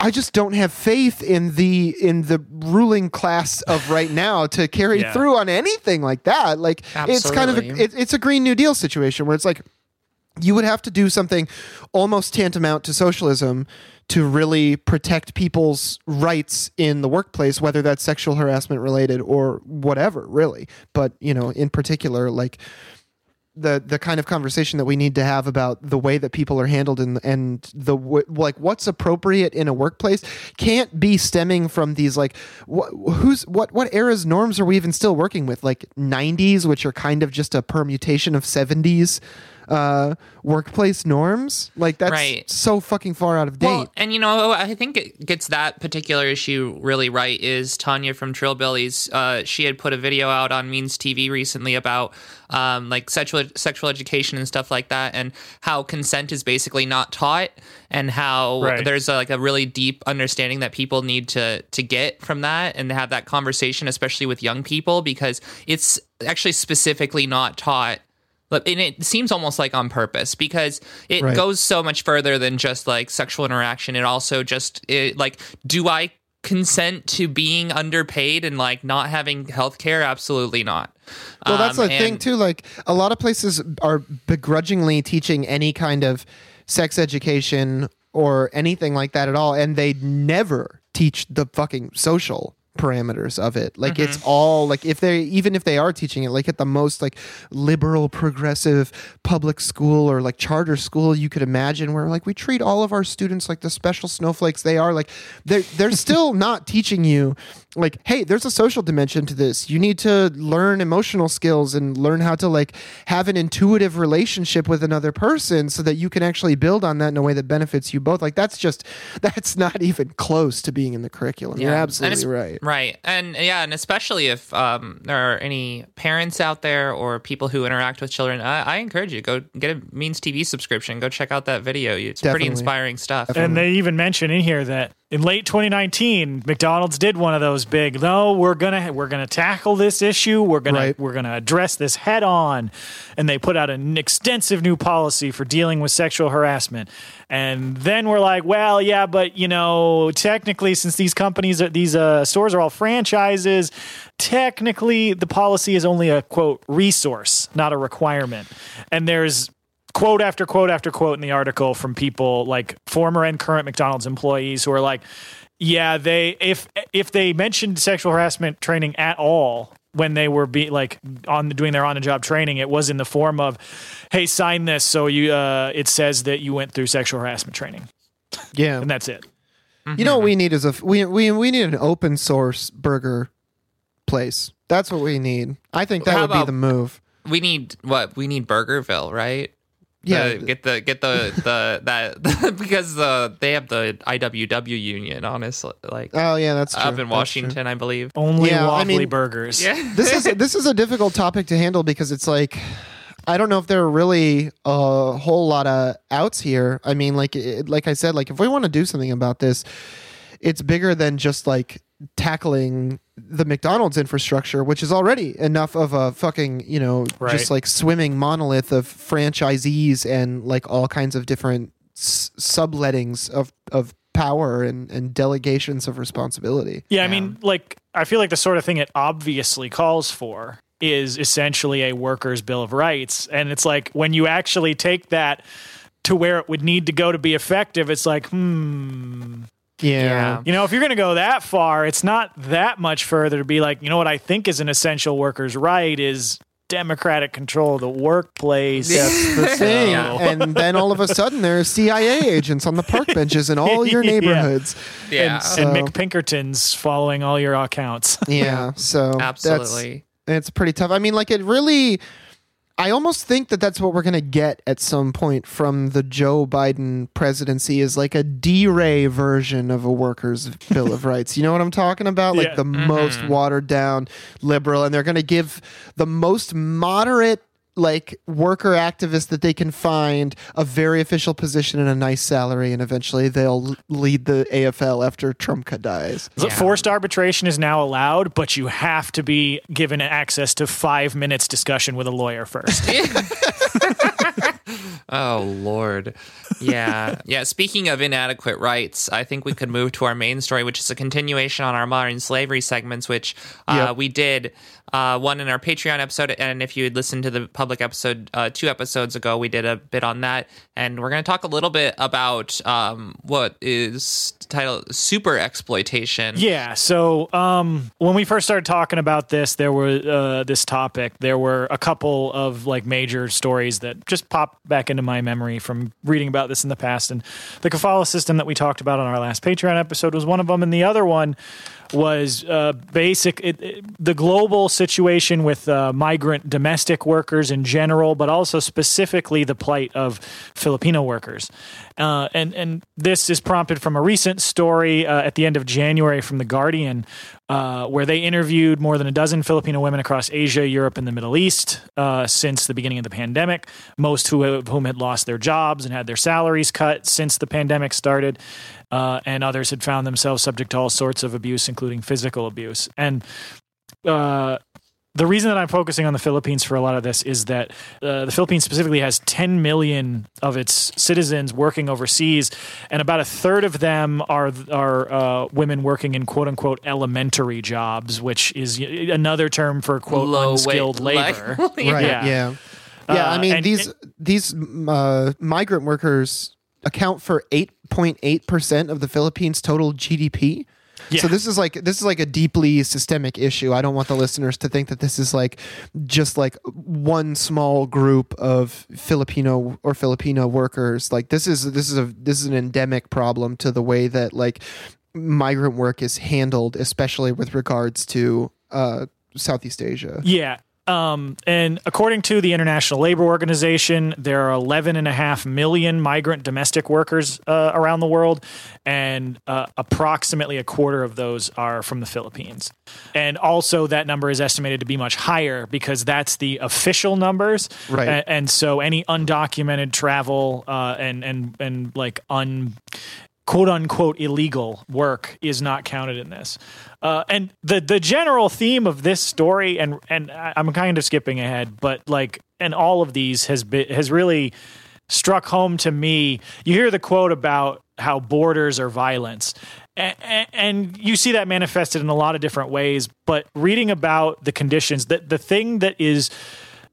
I just don't have faith in the in the ruling class of right now to carry Yeah. through on anything like that. Like it's kind of a, it, it's a Green New Deal situation where it's like you would have to do something almost tantamount to socialism to really protect people's rights in the workplace, whether that's sexual harassment related or whatever, really. But you know, in particular, like the the kind of conversation that we need to have about the way that people are handled and and the like what's appropriate in a workplace can't be stemming from these like wh- who's what what era's norms are we even still working with like 90s which are kind of just a permutation of 70s uh workplace norms like that's Right. so fucking far out of date Well, and you know, I think it gets that particular issue really right. Is Tanya from Trillbillies? Uh, she had put a video out on Means TV recently about um, like sexual sexual education and stuff like that, and how consent is basically not taught, and how Right. there's a, like a really deep understanding that people need to to get from that and have that conversation, especially with young people, because it's actually specifically not taught. But and it seems almost like on purpose because it Right. goes so much further than just like sexual interaction. It also just it, like, do I consent to being underpaid and like not having health care? Absolutely not. Well, that's Um, the thing too. Like a lot of places are begrudgingly teaching any kind of sex education or anything like that at all, and they never teach the fucking social parameters of it. Like it's mm-hmm. all like if they even if they are teaching it like at the most like liberal progressive public school or like charter school you could imagine where like we treat all of our students like the special snowflakes they are like they're they're still not teaching you like hey there's a social dimension to this you need to learn emotional skills and learn how to like have an intuitive relationship with another person so that you can actually build on that in a way that benefits you both like that's just that's not even close to being in the curriculum you're absolutely right Right. And yeah, and especially if um, there are any parents out there or people who interact with children, I, I encourage you go get a Means TV subscription. Go check out that video. It's Definitely. pretty inspiring stuff. And they even mention in here that in late 2019, McDonald's did one of those big. No, we're gonna we're gonna tackle this issue. We're gonna Right. we're gonna address this head on, and they put out an extensive new policy for dealing with sexual harassment. And then we're like, well, yeah, but you know, technically, since these companies are these uh, stores are all franchises, technically the policy is only a quote resource, not a requirement. And there's quote after quote after quote in the article from people like former and current McDonald's employees who are like, yeah, they if if they mentioned sexual harassment training at all when they were be like on doing their on the job training, it was in the form of, hey, sign this so you uh, it says that you went through sexual harassment training, yeah and that's it. You know what we need is a we we we need an open source burger place. That's what we need. I think that How would be the move. we need what? We need Burgerville, right? Yeah. The- get the get the the that because the they have the IWW union. Honestly, like Oh yeah, that's true. up in That's true. Washington, I believe. Only Yeah, I mean- burgers. Yeah. this is this is a difficult topic to handle because it's like I don't know if there are really a whole lot of outs here. I mean, like it, like I said, like if we want to do something about this, it's bigger than just like tackling the McDonald's infrastructure, which is already enough of a fucking you know Right. just like swimming monolith of franchisees and like all kinds of different s- sublettings of of power and and delegations of responsibility. Yeah, I mean, like, I feel like the sort of thing it obviously calls for is essentially a workers' bill of rights, and it's like when you actually take that to where it would need to go to be effective, it's like, hmm, Yeah. you know, if you're going to go that far, it's not that much further to be like, you know, what I think is an essential workers' right is democratic control of the workplace. That's the thing. Yeah. And then all of a sudden there are CIA agents on the park benches in all your neighborhoods. Yeah. And so- And Mick Pinkerton's following all your accounts. yeah. So that's Absolutely. it's pretty tough. I mean, like it really. I almost think that that's what we're gonna get at some point from the Joe Biden presidency is like a D-Ray version of a workers' bill of rights. You know what I'm talking about? Like Yeah. the mm-hmm. most watered down liberal, and they're gonna give the most moderate like worker activist that they can find a very official position and a nice salary, and eventually they'll lead the AFL after Trumka dies. So Yeah. Forced arbitration is now allowed, but you have to be given access to five minutes discussion with a lawyer first. Oh Lord, yeah, yeah. Speaking of inadequate rights, I think we could move to our main story, which is a continuation on our modern slavery segments, which uh, Yep. we did uh, one in our Patreon episode, and if you had listened to the public episode uh, two episodes ago, we did a bit on that, and we're going to talk a little bit about um, what is titled super exploitation. yeah. So um, when we first started talking about this, there were uh, this topic. There were a couple of like major stories that just popped back into my memory from reading about this in the past, and the kafala system that we talked about on our last Patreon episode was one of them, and the other one was uh, basic it, it- the global situation with uh, migrant domestic workers in general, but also specifically the plight of Filipino workers. Uh, and and this is prompted from a recent story uh, at the end of January from the Guardian, uh, where they interviewed more than a dozen Filipino women across Asia, Europe, and the Middle East uh, since the beginning of the pandemic. Most who of whom had lost their jobs and had their salaries cut since the pandemic started uh, and others had found themselves subject to all sorts of abuse, including physical abuse. And uh, the reason that I'm focusing on the Philippines for a lot of this is that uh, the Philippines specifically has 10 million of its citizens working overseas, and about a third of them are are uh, women working in quote unquote elementary jobs, which is another term for quote Low unskilled wage- labor. like- Right. Yeah. Yeah. Yeah. I Uh, mean, and- these these uh, migrant workers account for eight point eight percent of the Philippines' total GDP. Yeah. So this is like this is like a deeply systemic issue. I don't want the listeners to think that this is like just like one small group of Filipino or Filipino workers. Like this is this is a this is an endemic problem to the way that like migrant work is handled, especially with regards to uh, Southeast Asia. Yeah. Um, and according to the International Labor Organization, there are 11.5 million migrant domestic workers uh, around the world, and uh, approximately a quarter of those are from the Philippines. And also, that number is estimated to be much higher because that's the official numbers. Right. A- and so, any undocumented travel uh, and and and like un quote unquote illegal work is not counted in this. Uh, and the the general theme of this story, and and I'm kind of skipping ahead, but like, and all of these has been has really struck home to me. You hear the quote about how borders are violence. And you see that manifested in a lot of different ways. But reading about the conditions, the, the thing that is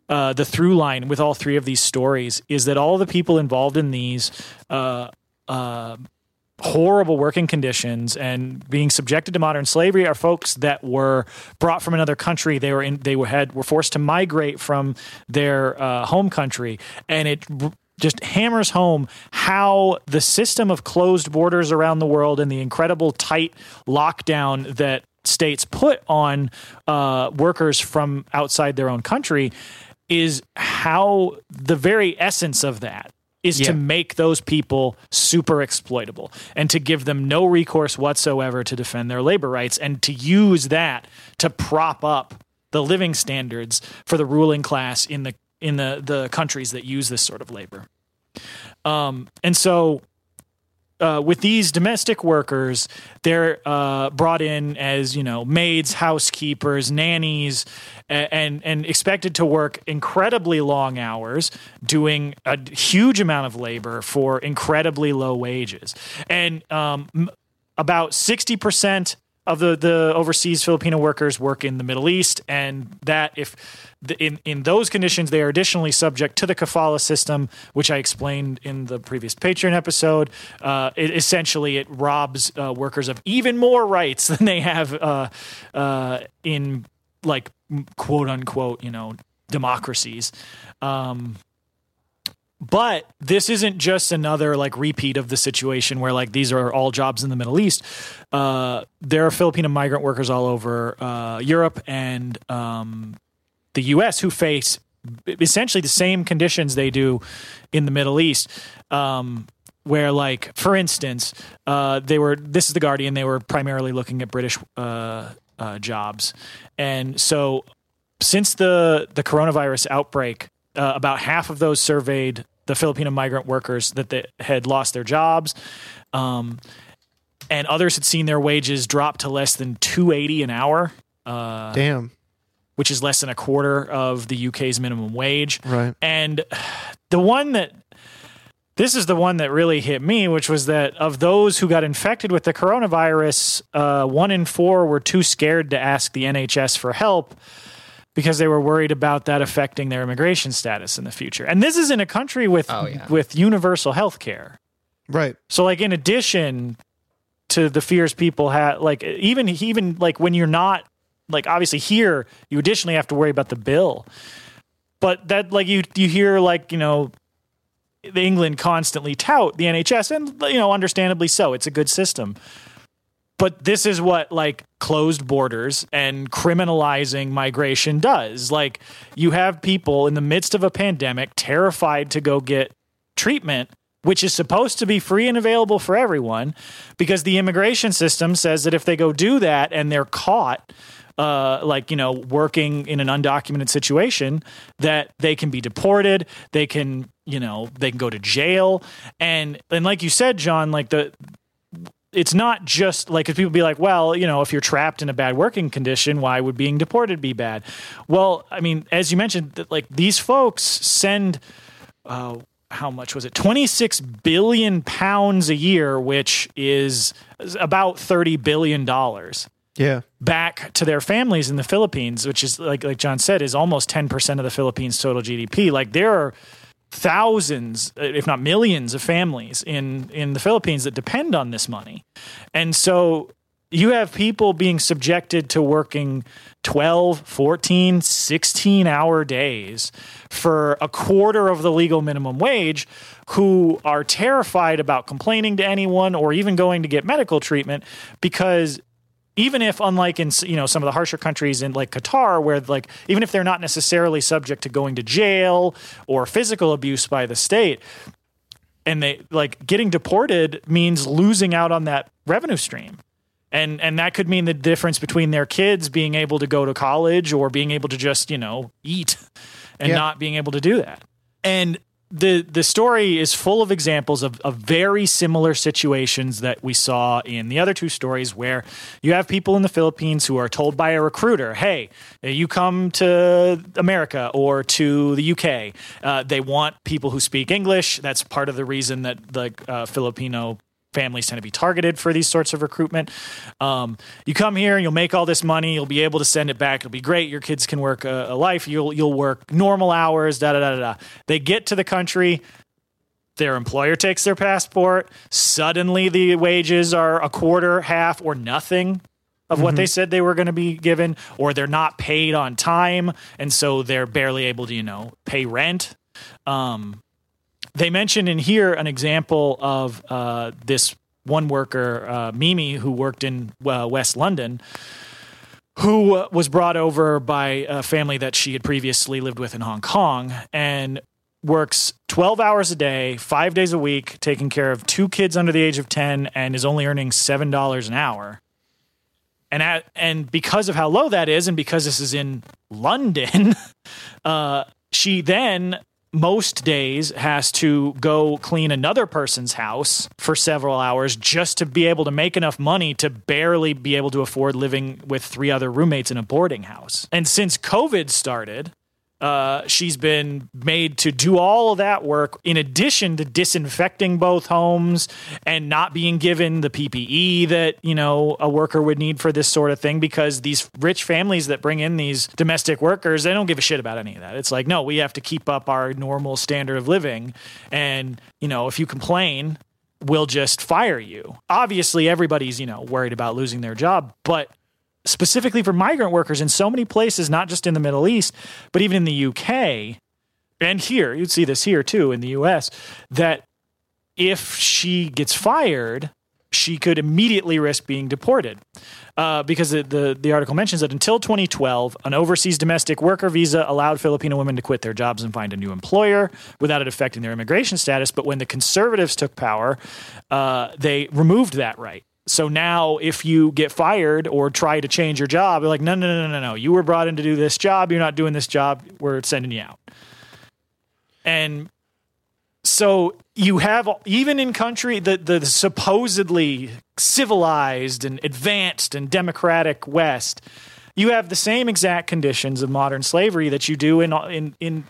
uh, the through line with all three of these stories is that all the people involved in these uh, uh, horrible working conditions and being subjected to modern slavery are folks that were brought from another country. They were in, they were had were forced to migrate from their uh, home country, and it just hammers home how the system of closed borders around the world and the incredible tight lockdown that states put on uh, workers from outside their own country is how the very essence of that is Yeah. to make those people super exploitable and to give them no recourse whatsoever to defend their labor rights and to use that to prop up the living standards for the ruling class in the in the the countries that use this sort of labor. Um, and so uh, with these domestic workers, they're uh, brought in as you know maids, housekeepers, nannies, and and expected to work incredibly long hours, doing a huge amount of labor for incredibly low wages, and um, about sixty percent of the, the overseas Filipino workers work in the Middle East, and that if the, in in those conditions they are additionally subject to the kafala system, which I explained in the previous Patreon episode. Uh, it essentially it robs uh, workers of even more rights than they have uh, uh, in like quote unquote you know democracies. Um, but this isn't just another like repeat of the situation where like these are all jobs in the Middle East. Uh, there are Filipino migrant workers all over uh, Europe and um, the U.S. who face essentially the same conditions they do in the Middle East. Um, where, like, for instance, uh, they were. This is the Guardian. They were primarily looking at British uh, uh, jobs, and so since the the coronavirus outbreak, uh, about half of those surveyed the Filipino migrant workers that they had lost their jobs, um, and others had seen their wages drop to less than two eighty an hour, uh, Damn. which is less than a quarter of the UK's minimum wage. Right. And the one that this is the one that really hit me, which was that of those who got infected with the coronavirus, uh, one in four were too scared to ask the NHS for help because they were worried about that affecting their immigration status in the future. And this is in a country with Oh, yeah. with universal health care. Right. So like in addition to the fears people had like even even like when you're not like obviously here you additionally have to worry about the bill. But that like you you hear like, you know, the England constantly tout the NHS and you know understandably so. It's a good system. But this is what like closed borders and criminalizing migration does. Like you have people in the midst of a pandemic terrified to go get treatment which is supposed to be free and available for everyone because the immigration system says that if they go do that and they're caught uh, like you know working in an undocumented situation that they can be deported they can you know they can go to jail and and like you said john like the it's not just like if people be like, well, you know, if you're trapped in a bad working condition, why would being deported be bad? Well, I mean, as you mentioned, that like these folks send, uh, how much was it? 26 billion pounds a year, which is about 30 billion dollars Yeah. back to their families in the Philippines, which is like like John said, is almost 10% of the Philippines total GDP. Like there are thousands, if not millions, of families in in the Philippines that depend on this money. And so you have people being subjected to working 12, 14, 16 hour days for a quarter of the legal minimum wage who are terrified about complaining to anyone or even going to get medical treatment because even if unlike in you know some of the harsher countries in like Qatar where like even if they're not necessarily subject to going to jail or physical abuse by the state and they like getting deported means losing out on that revenue stream and and that could mean the difference between their kids being able to go to college or being able to just you know eat and Yeah. not being able to do that and the the story is full of examples of, of very similar situations that we saw in the other two stories where you have people in the Philippines who are told by a recruiter, hey, you come to America or to the UK. Uh, they want people who speak English. That's part of the reason that the uh, Filipino families tend to be targeted for these sorts of recruitment. Um, you come here, you'll make all this money, you'll be able to send it back. It'll be great. Your kids can work a, a life. You'll you'll work normal hours. Da da da da. They get to the country. Their employer takes their passport. Suddenly, the wages are a quarter, half, or nothing of what they said they were going to be given, or they're not paid on time, and so they're barely able to, you know, pay rent. Um, they mention in here an example of uh, this one worker, uh, Mimi, who worked in uh, West London, who was brought over by a family that she had previously lived with in Hong Kong and works 12 hours a day, five days a week, taking care of two kids under the age of 10, and is only earning $7 an hour. And, at, and because of how low that is, and because this is in London, uh, she then most days has to go clean another person's house for several hours just to be able to make enough money to barely be able to afford living with three other roommates in a boarding house. And since COVID started, uh, she's been made to do all of that work in addition to disinfecting both homes and not being given the PPE that you know a worker would need for this sort of thing because these rich families that bring in these domestic workers they don't give a shit about any of that. It's like no, we have to keep up our normal standard of living, and you know if you complain, we'll just fire you. Obviously, everybody's you know worried about losing their job, but specifically for migrant workers in so many places, not just in the Middle East, but even in the UK and here, you'd see this here too in the US, that if she gets fired, she could immediately risk being deported. Uh, because the, the, the article mentions that until 2012, an overseas domestic worker visa allowed Filipino women to quit their jobs and find a new employer without it affecting their immigration status. But when the conservatives took power, uh, they removed that right. So now, if you get fired or try to change your job, they're like, no, no, no, no, no. You were brought in to do this job. You're not doing this job. We're sending you out. And so you have even in country the the supposedly civilized and advanced and democratic West, you have the same exact conditions of modern slavery that you do in in in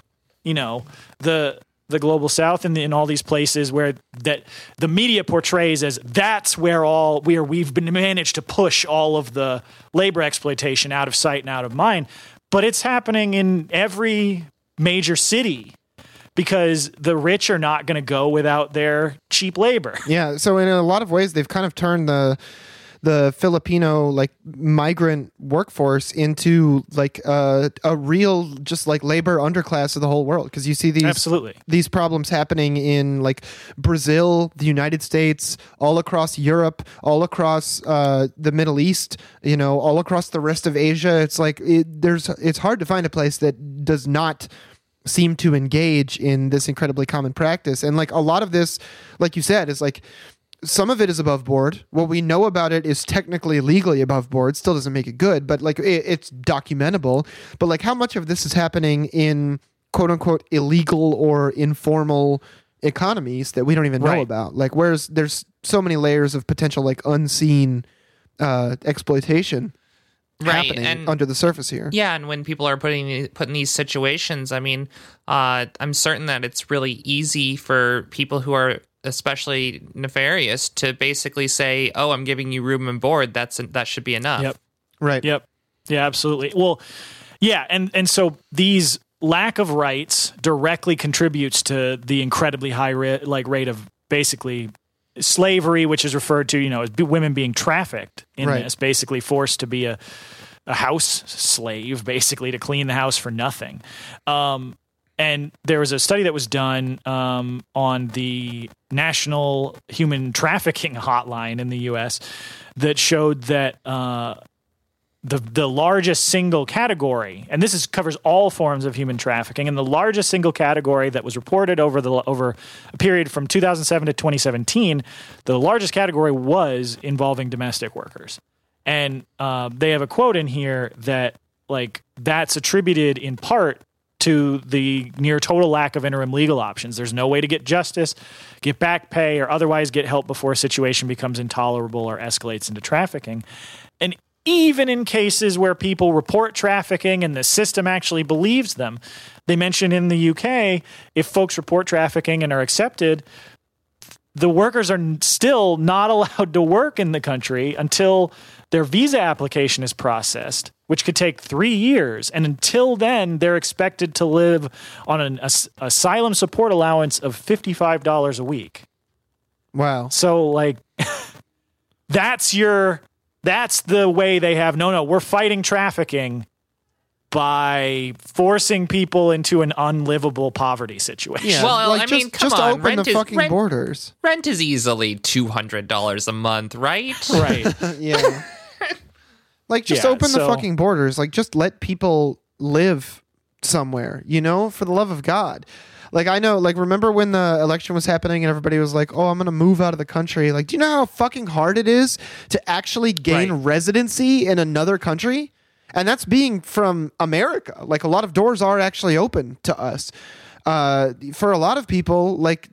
you know the the global south and in, all these places where that the media portrays as that's where all where we've been managed to push all of the labor exploitation out of sight and out of mind but it's happening in every major city because the rich are not going to go without their cheap labor Yeah. So in a lot of ways, they've kind of turned the the Filipino like migrant workforce into like uh, a real just like labor underclass of the whole world because you see these absolutely these problems happening in like Brazil, the United States, all across Europe, all across uh, the Middle East, you know, all across the rest of Asia. It's like it, there's it's hard to find a place that does not seem to engage in this incredibly common practice. And like a lot of this, like you said, is like some of it is above board. What we know about it is technically legally above board. Still doesn't make it good, but like it, it's documentable. But like how much of this is happening in quote unquote illegal or informal economies that we don't even know Right. about? Like where's there's so many layers of potential like unseen uh, exploitation Right, happening and- under the surface here. Yeah, and when people are putting put in these situations, I mean, uh, I'm certain that it's really easy for people who are especially nefarious to basically say, "Oh, I'm giving you room and board. That's that should be enough." Yep. Right. Yep. Yeah, absolutely. Well, yeah, and and so these lack of rights directly contributes to the incredibly high ra- like rate of basically slavery, which is referred to, you know, as be- women being trafficked in Right. this, basically forced to be a a house slave, basically to clean the house for nothing. Um, and there was a study that was done um, on the National Human Trafficking Hotline in the U.S. that showed that uh, the the largest single category, and this is covers all forms of human trafficking, and the largest single category that was reported over the over a period from 2007 to 2017, the largest category was involving domestic workers, and uh, they have a quote in here that like that's attributed in part to the near total lack of interim legal options. There's no way to get justice, get back pay, or otherwise get help before a situation becomes intolerable or escalates into trafficking. And even in cases where people report trafficking and the system actually believes them, they mention in the UK, if folks report trafficking and are accepted, the workers are still not allowed to work in the country until their visa application is processed, which could take three years. And until then, they're expected to live on an as- asylum support allowance of $55 a week. Wow. So, like, that's your, that's the way they have, no, no, we're fighting trafficking by forcing people into an unlivable poverty situation. Yeah. Well, like, I just, mean, come just on, open rent the is- fucking rent- borders. Rent is easily two hundred dollars a month, right? Right. yeah. Like just Yeah, open the fucking borders. Like just let people live somewhere, you know, for the love of God. Like I know, like remember when the election was happening and everybody was like, "Oh, I'm going to move out of the country." Like, do you know how fucking hard it is to actually gain Right. residency in another country? And that's being from America. Like a lot of doors are actually open to us. Uh, for a lot of people, like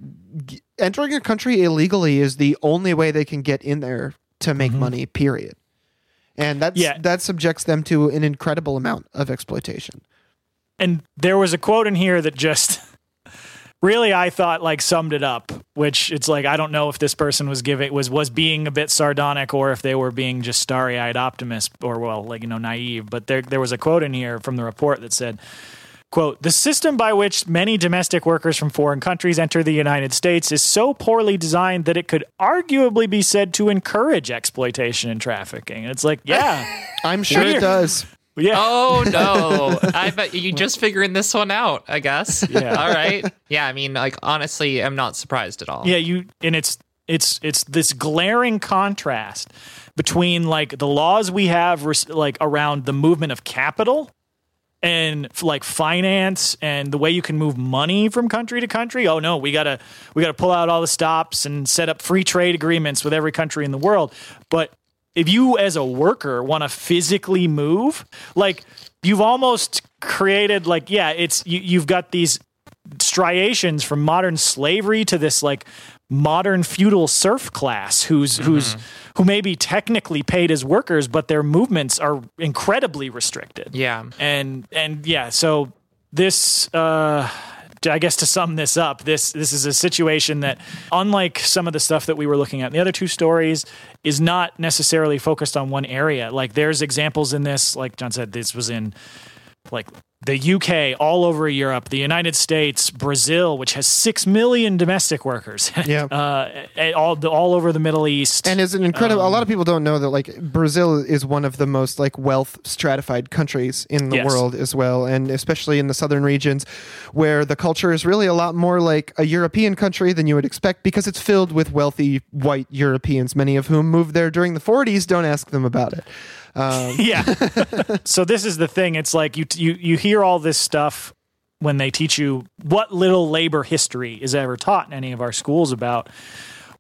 g- entering a country illegally is the only way they can get in there to make money. Period. And that's Yeah. that subjects them to an incredible amount of exploitation. and there was a quote in here that just really I thought like summed it up, which it's like I don't know if this person was giving was was being a bit sardonic or if they were being just starry-eyed optimist or well, like you know, naive, but there there was a quote in here from the report that said Quote, the system by which many domestic workers from foreign countries enter the United States is so poorly designed that it could arguably be said to encourage exploitation and trafficking. It's like, yeah, I'm sure it does. yeah. Oh no! I bet you just figuring this one out. I guess. Yeah. All right. Yeah. I mean, like honestly, I'm not surprised at all. Yeah, you and it's it's it's this glaring contrast between like the laws we have res- like around the movement of capital and like finance and the way you can move money from country to country. Oh no, we got to we got to pull out all the stops and set up free trade agreements with every country in the world. But if you as a worker want to physically move, like you've almost created like yeah, it's you, you've got these striations from modern slavery to this like modern feudal serf class who's who's who may be technically paid as workers but their movements are incredibly restricted Yeah. and and yeah so this uh I guess to sum this up, this this is a situation that, unlike some of the stuff that we were looking at in the other two stories, is not necessarily focused on one area. Like there's examples in this, like John said, this was in like the UK, all over Europe, the United States, Brazil, which has six million domestic workers, Yeah. uh, and all all over the Middle East. And is an incredible. a lot of people don't know that like Brazil is one of the most like wealth stratified countries in the Yes. world as well, and especially in the southern regions, where the culture is really a lot more like a European country than you would expect because it's filled with wealthy white Europeans, many of whom moved there during the 40s. Don't ask them about it. Um, yeah. so this is the thing. It's like you you you hear all this stuff when they teach you what little labor history is ever taught in any of our schools about.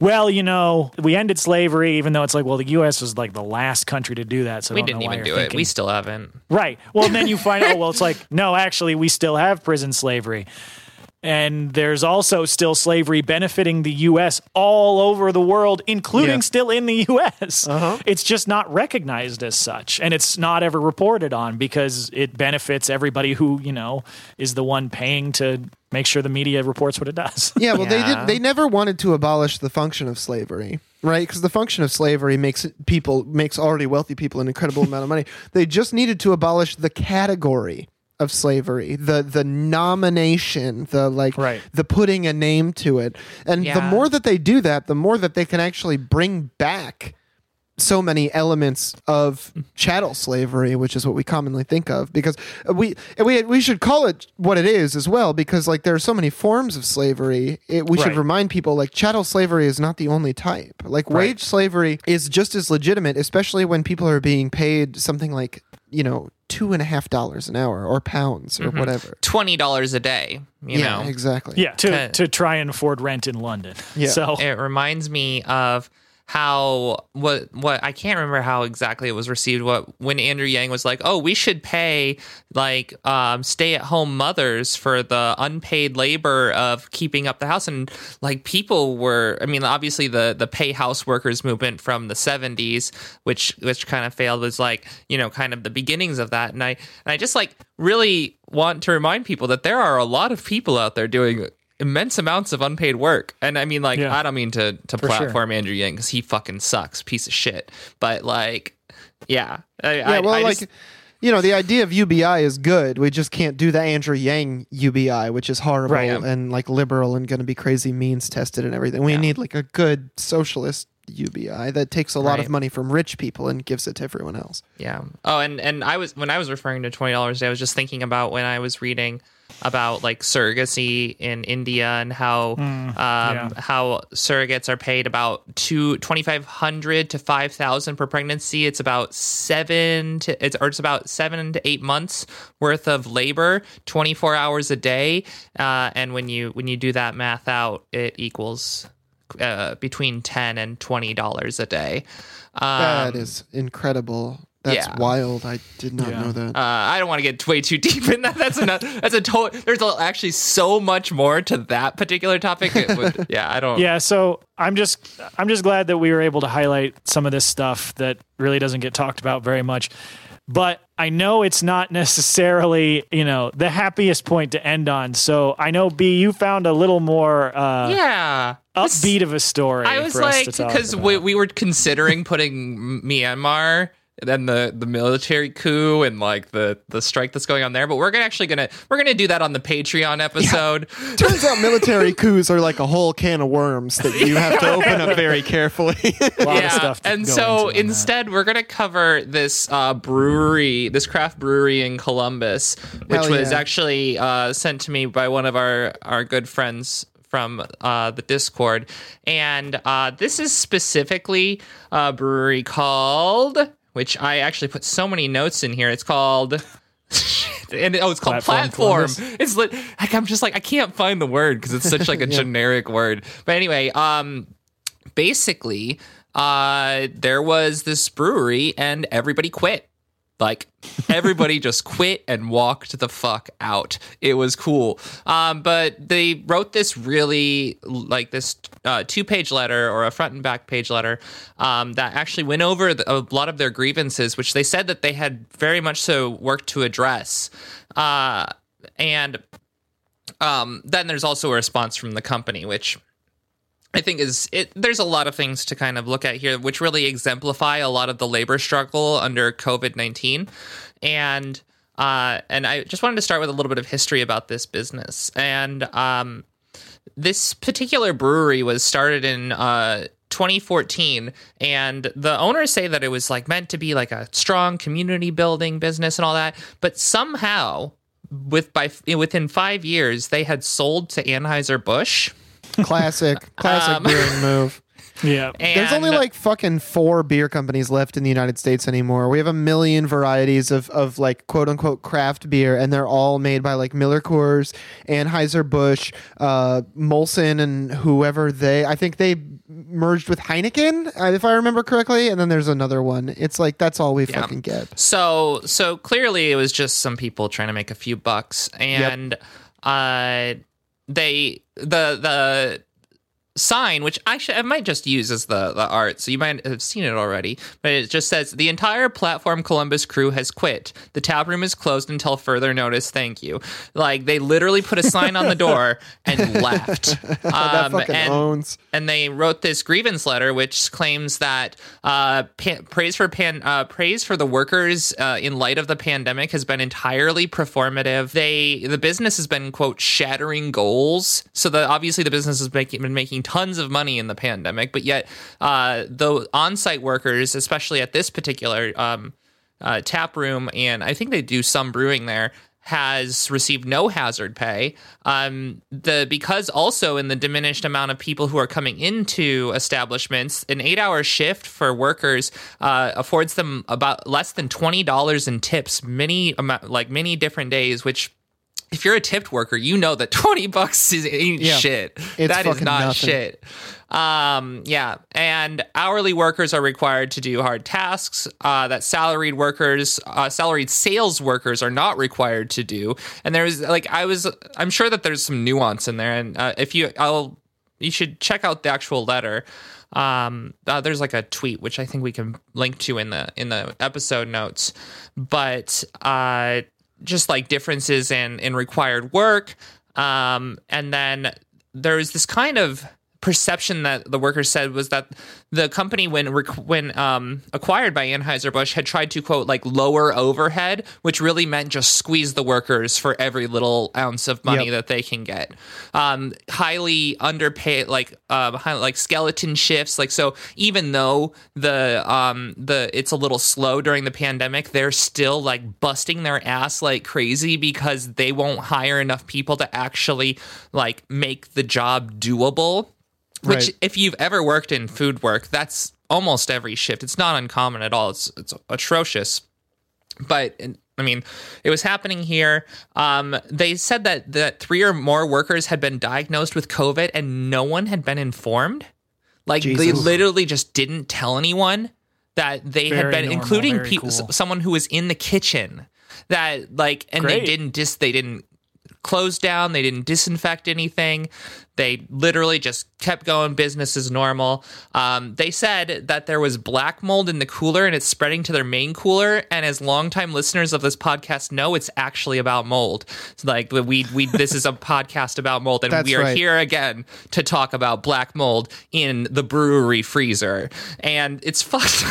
Well, you know, we ended slavery, even though it's like, well, the U.S. was like the last country to do that. So I We don't didn't know why even you're do it. We still haven't. Right. Well, and then you find out, well, it's like, no, actually, we still have prison slavery. And there's also still slavery benefiting the U.S. all over the world, including Yeah. still in the U.S. Uh-huh. It's just not recognized as such. And it's not ever reported on because it benefits everybody who, you know, is the one paying to make sure the media reports what it does. Yeah, well, they did. They never wanted to abolish the function of slavery, right? Because the function of slavery makes people makes already wealthy people an incredible amount of money. They just needed to abolish the category of slavery, the the nomination, the like, Right. the putting a name to it. And the more that they do that, the more that they can actually bring back so many elements of chattel slavery, which is what we commonly think of, because we we we should call it what it is as well, because like there are so many forms of slavery. It, we should remind people like chattel slavery is not the only type. Like wage slavery is just as legitimate, especially when people are being paid something like you know two and a half dollars an hour or pounds or mm-hmm. whatever. Twenty dollars a day. You yeah, know. exactly. yeah, to, to try and afford rent in London. Yeah. So, it reminds me of how what what I can't remember how exactly it was received. What when Andrew Yang was like, "Oh, we should pay like um, stay at home mothers for the unpaid labor of keeping up the house," and like people were. I mean, obviously the the pay house workers movement from the '70s, which which kind of failed, was like you know kind of the beginnings of that. And I and I just like really want to remind people that there are a lot of people out there doing immense amounts of unpaid work. And I mean, like, Yeah. I don't mean to to sure. platform Andrew Yang because he fucking sucks, piece of shit. But like, yeah, I, Yeah, well, like just- you know, the idea of UBI is good. We just can't do the Andrew Yang UBI, which is horrible Right. and like liberal and going to be crazy means tested and everything. We need like a good socialist UBI that takes a lot of money from rich people and gives it to everyone else. Yeah. Oh, and and I was when I was referring to twenty dollars a day, I was just thinking about when I was reading about like surrogacy in India and how um, yeah. how surrogates are paid about two twenty five hundred to five thousand per pregnancy. It's about seven to it's or it's about seven to eight months worth of labor, twenty four hours a day, uh, and when you when you do that math out, it equals uh, between ten and twenty dollars a day. Um, that is incredible. That's yeah. wild. I did not Yeah. know that. uh, I don't want to get way too deep in that. That's enough. That's a total. There's a, actually so much more to that particular topic. Would, yeah, I don't. Yeah, so I'm just I'm just glad that we were able to highlight some of this stuff that really doesn't get talked about very much. But I know it's not necessarily, you know, the happiest point to end on. So I know B, you found a little more uh, yeah. This- upbeat of a story. I was for like, because we, we were considering putting Myanmar and the the military coup and like the the strike that's going on there, but we're gonna actually gonna we're gonna do that on the Patreon episode. Turns out military coups are like a whole can of worms that you have to open up very carefully. a lot of stuff. And so into on that. instead, we're gonna cover this uh, brewery, this craft brewery in Columbus, which Hell was actually uh, sent to me by one of our our good friends from uh, the Discord, and uh, this is specifically a brewery called, which I actually put so many notes in here. It's called. and oh, it's called Platform platform. It's lit, like I'm just like I can't find the word because it's such like a generic word. But anyway, um, basically, uh, there was this brewery and everybody quit. Like everybody just quit and walked the fuck out. It was cool. Um, but they wrote this really like this uh, two page letter or a front and back page letter um, that actually went over the, a lot of their grievances, which they said that they had very much so worked to address. Uh, and um, then there's also a response from the company, which I think is it. There's a lot of things to kind of look at here, which really exemplify a lot of the labor struggle under COVID nineteen, and uh, and I just wanted to start with a little bit of history about this business. And um, this particular brewery was started in uh, 2014 and the owners say that it was like meant to be like a strong community building business and all that but somehow with by within 5 years they had sold to Anheuser-Busch classic, classic Um, brewing move. yeah, There's only like fucking four beer companies left in the United States anymore. We have a million varieties of, of like quote unquote craft beer, and they're all made by like Miller Coors, Anheuser Busch, uh, Molson, and whoever they. I think they merged with Heineken, uh, if I remember correctly. And then there's another one. It's like that's all we fucking get. So so clearly it was just some people trying to make a few bucks and uh they the the sign which I should I might just use as the the art so you might have seen it already but it just says the entire platform Columbus crew has quit the tap room is closed until further notice thank you like they literally put a sign on the door and left um, and owns. and they wrote this grievance letter which claims that uh, pa- praise for pan- uh, praise for the workers uh, in light of the pandemic has been entirely performative. They the business has been quote shattering goals. So the obviously the business has making, been making tons of money in the pandemic, but yet uh, the on-site workers, especially at this particular um, uh, tap room, and I think they do some brewing there. Has received no hazard pay. Um, the because also in the diminished amount of people who are coming into establishments, an eight-hour shift for workers uh, affords them about less than twenty dollars in tips, many like many different days, which if you're a tipped worker, you know that 20 bucks is ain't Yeah. shit. That is not nothing. shit. Um, yeah. And hourly workers are required to do hard tasks uh, that salaried workers, uh, salaried sales workers are not required to do. And there's like, I was, I'm sure that there's some nuance in there. And uh, if you, I'll, you should check out the actual letter. Um, uh, there's like a tweet which I think we can link to in the in the episode notes, but uh, just like differences in in required work, um, and then there's this kind of perception that the workers said was that the company when when um, acquired by Anheuser-Busch had tried to quote like lower overhead which really meant just squeeze the workers for every little ounce of money Yep. that they can get um, highly underpaid like uh, high, like skeleton shifts like so even though the um the it's a little slow during the pandemic they're still like busting their ass like crazy because they won't hire enough people to actually like make the job doable which Right. if you've ever worked in food work that's almost every shift it's not uncommon at all it's it's atrocious but I mean, it was happening here. Um, they said that that three or more workers had been diagnosed with COVID and no one had been informed. Like they literally just didn't tell anyone that they had been, normal, including very people, cool. someone who was in the kitchen. That like, and they didn't just they didn't close down. They didn't disinfect anything. They literally just kept going business as normal. Um, they said that there was black mold in the cooler and it's spreading to their main cooler. And as longtime listeners of this podcast know, it's actually about mold. It's like we we this is a podcast about mold, and That's we are right. here again to talk about black mold in the brewery freezer. And it's fucked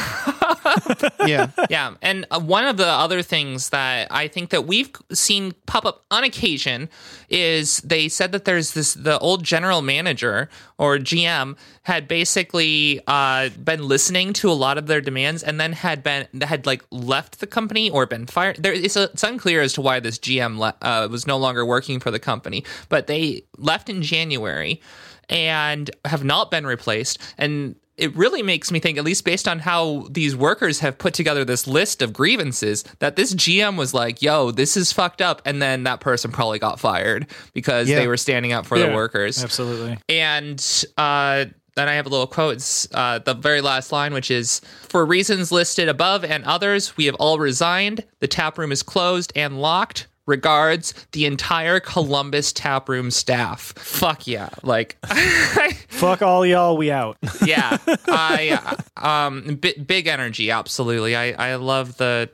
Yeah. yeah, and uh, one of the other things that I think that we've seen pop up on occasion is they said that there's this the old general manager or GM had basically uh, been listening to a lot of their demands and then had been had like left the company or been fired. There, it's, a, it's unclear as to why this GM le- uh, was no longer working for the company, but they left in January and have not been replaced and it really makes me think, at least based on how these workers have put together this list of grievances, that this GM was like, yo, this is fucked up. And then that person probably got fired because Yeah. they were standing up for Yeah, the workers. Absolutely. And uh, then I have a little quote. It's uh, the very last line, which is For reasons listed above and others, we have all resigned. The tap room is closed and locked. Regards, the entire Columbus tap room staff. Fuck yeah. Like, Fuck all y'all, we out. yeah i um bi- big energy absolutely i i love the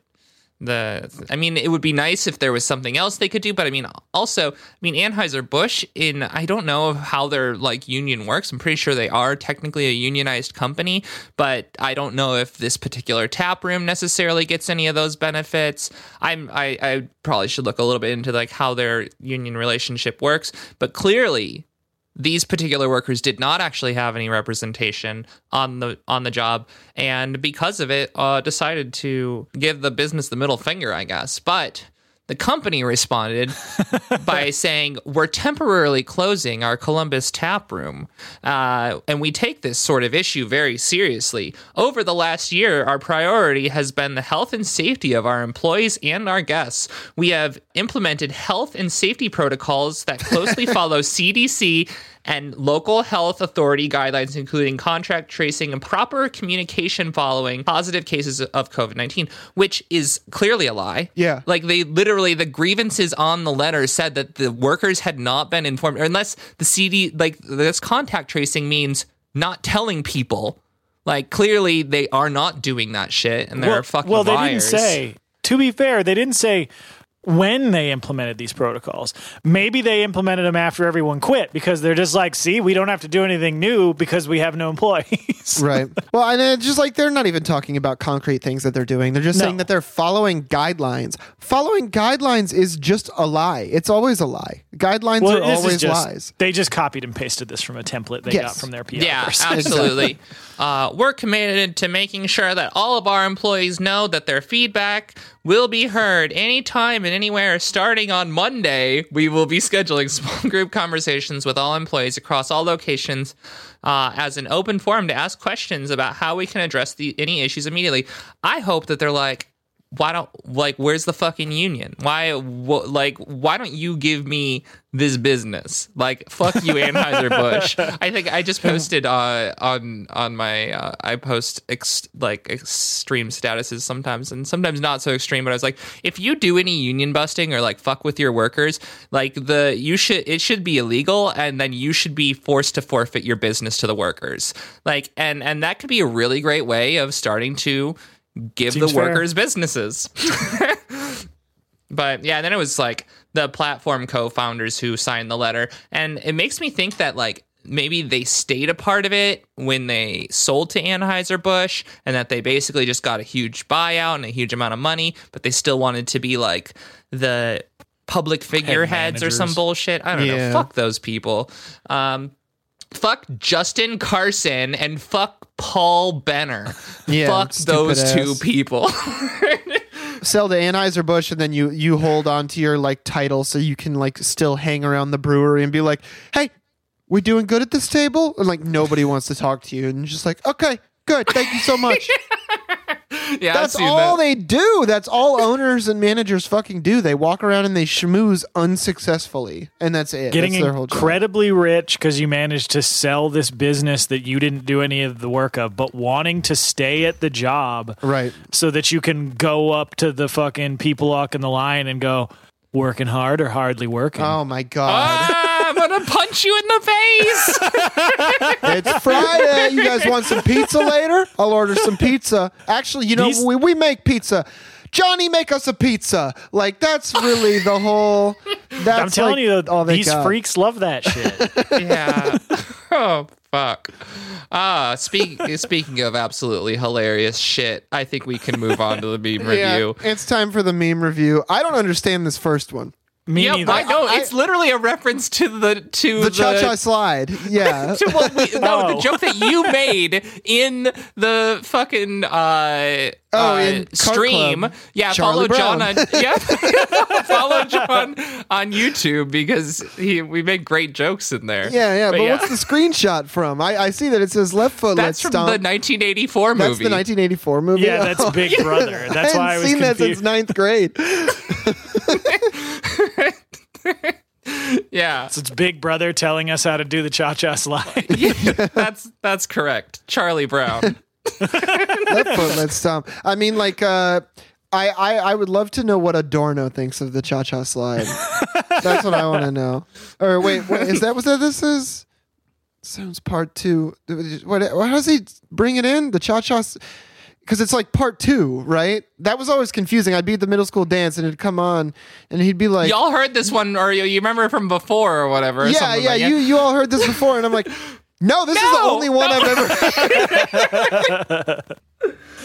the i mean it would be nice if there was something else they could do but i mean also i mean anheuser-busch in i don't know how their like union works. I'm pretty sure they are technically a unionized company but i don't know if this particular tap room necessarily gets any of those benefits. I'm i i probably should look a little bit into like how their union relationship works but clearly these particular workers did not actually have any representation on the on the job and because of it uh, decided to give the business the middle finger i guess. But the company responded by saying we're temporarily closing our columbus tap room uh, and we take this sort of issue very seriously. Over the last year our priority has been the health and safety of our employees and our guests. We have implemented health and safety protocols that closely follow cdc and local health authority guidelines, including contract tracing and proper communication following positive cases of COVID 19, which is clearly a lie. Yeah. Like they literally, the grievances on the letter said that the workers had not been informed, or unless the CD, like this contact tracing means not telling people. Like clearly they are not doing that shit and they're well, fucking well, they liars. didn't say. To be fair, they didn't say when they implemented these protocols. Maybe they implemented them after everyone quit because they're just like, see, we don't have to do anything new because we have no employees. Right. Well, and it's just like they're not even talking about concrete things that they're doing. They're just No. saying that they're following guidelines. Following guidelines is just a lie. It's always a lie. Guidelines are always just- lies. They just copied and pasted this from a template they Yes. got from their PR Yeah, person. absolutely. uh, we're committed to making sure that all of our employees know that their feedback will be heard anytime and anywhere. Starting on Monday, we will be scheduling small group conversations with all employees across all locations uh, as an open forum to ask questions about how we can address the any issues immediately. I hope that they're like. Why don't like where's the fucking union? Why wh- like why don't you give me this business? Like fuck you Anheuser Busch. I think I just posted uh, on on my uh, I post ex- like extreme statuses sometimes and sometimes not so extreme. But I was like, if you do any union busting or like fuck with your workers, like the you should it should be illegal, and then you should be forced to forfeit your business to the workers. Like and and that could be a really great way of starting to give Seems the fair. workers businesses. But yeah, then it was like the platform co-founders who signed the letter, and it makes me think that like maybe they stayed a part of it when they sold to Anheuser-Busch and that they basically just got a huge buyout and a huge amount of money, but they still wanted to be like the public figureheads or some bullshit. I don't Yeah. know. Fuck those people. Um, fuck Justin Carson and fuck Paul Benner. Yeah, fuck those ass. two people. Sell to Anheuser-Busch and then you you hold on to your like title so you can like still hang around the brewery and be like, "Hey, we doing good at this table?" And like nobody wants to talk to you and you're just like, "Okay, good. Thank you so much." yeah, That's all that. they do. That's all owners and managers fucking do. They walk around and they schmooze unsuccessfully, and that's it. Getting that's their whole incredibly rich because you managed to sell this business that you didn't do any of the work of, but wanting to stay at the job Right. so that you can go up to the fucking people walking the line and go, working hard or hardly working. Oh my god. Ah, I'm gonna punch you in the face. It's Friday. You guys want some pizza later? I'll order some pizza. Actually, you know, These- we, we make pizza. Johnny, make us a pizza. Like that's really the whole. That's I'm telling like you, though, all they these got. freaks love that shit. yeah. Oh fuck. Ah, speak, speaking of absolutely hilarious shit, I think we can move on to the meme Yeah, review. it's time for the meme review. I don't understand this first one. Me Yep, neither. I know. I- it's literally a reference to the to The cha cha slide. Yeah. to what we, no, the Oh. joke that you made in the fucking uh, Oh, uh, in stream. Club. Yeah, Charlie follow John on yeah, follow John on YouTube because he we make great jokes in there. Yeah, yeah. But, But what's the screenshot from? I, I see that it says left foot. That's let's from stomp. the 1984 That's movie. the 1984 movie. yeah, that's. Big Brother. That's I why I was seen that confused. since ninth grade. yeah, So it's Big Brother telling us how to do the cha cha slide. that's that's correct. Charlie Brown. left foot, let's stomp. I mean, like, uh, I, I, I would love to know what Adorno thinks of the cha cha slide. That's what I want to know. Or wait, is that what that this is? Sounds part two. What? How does he bring it in? The cha cha. Because it's like part two, right? That was always confusing. I'd be at the middle school dance and it'd come on, and he'd be like, Y'all heard this one, or you, you remember from before, or whatever. or "Yeah, yeah, like you you all heard this before," and I'm like, "No, this is the only one no. I've ever."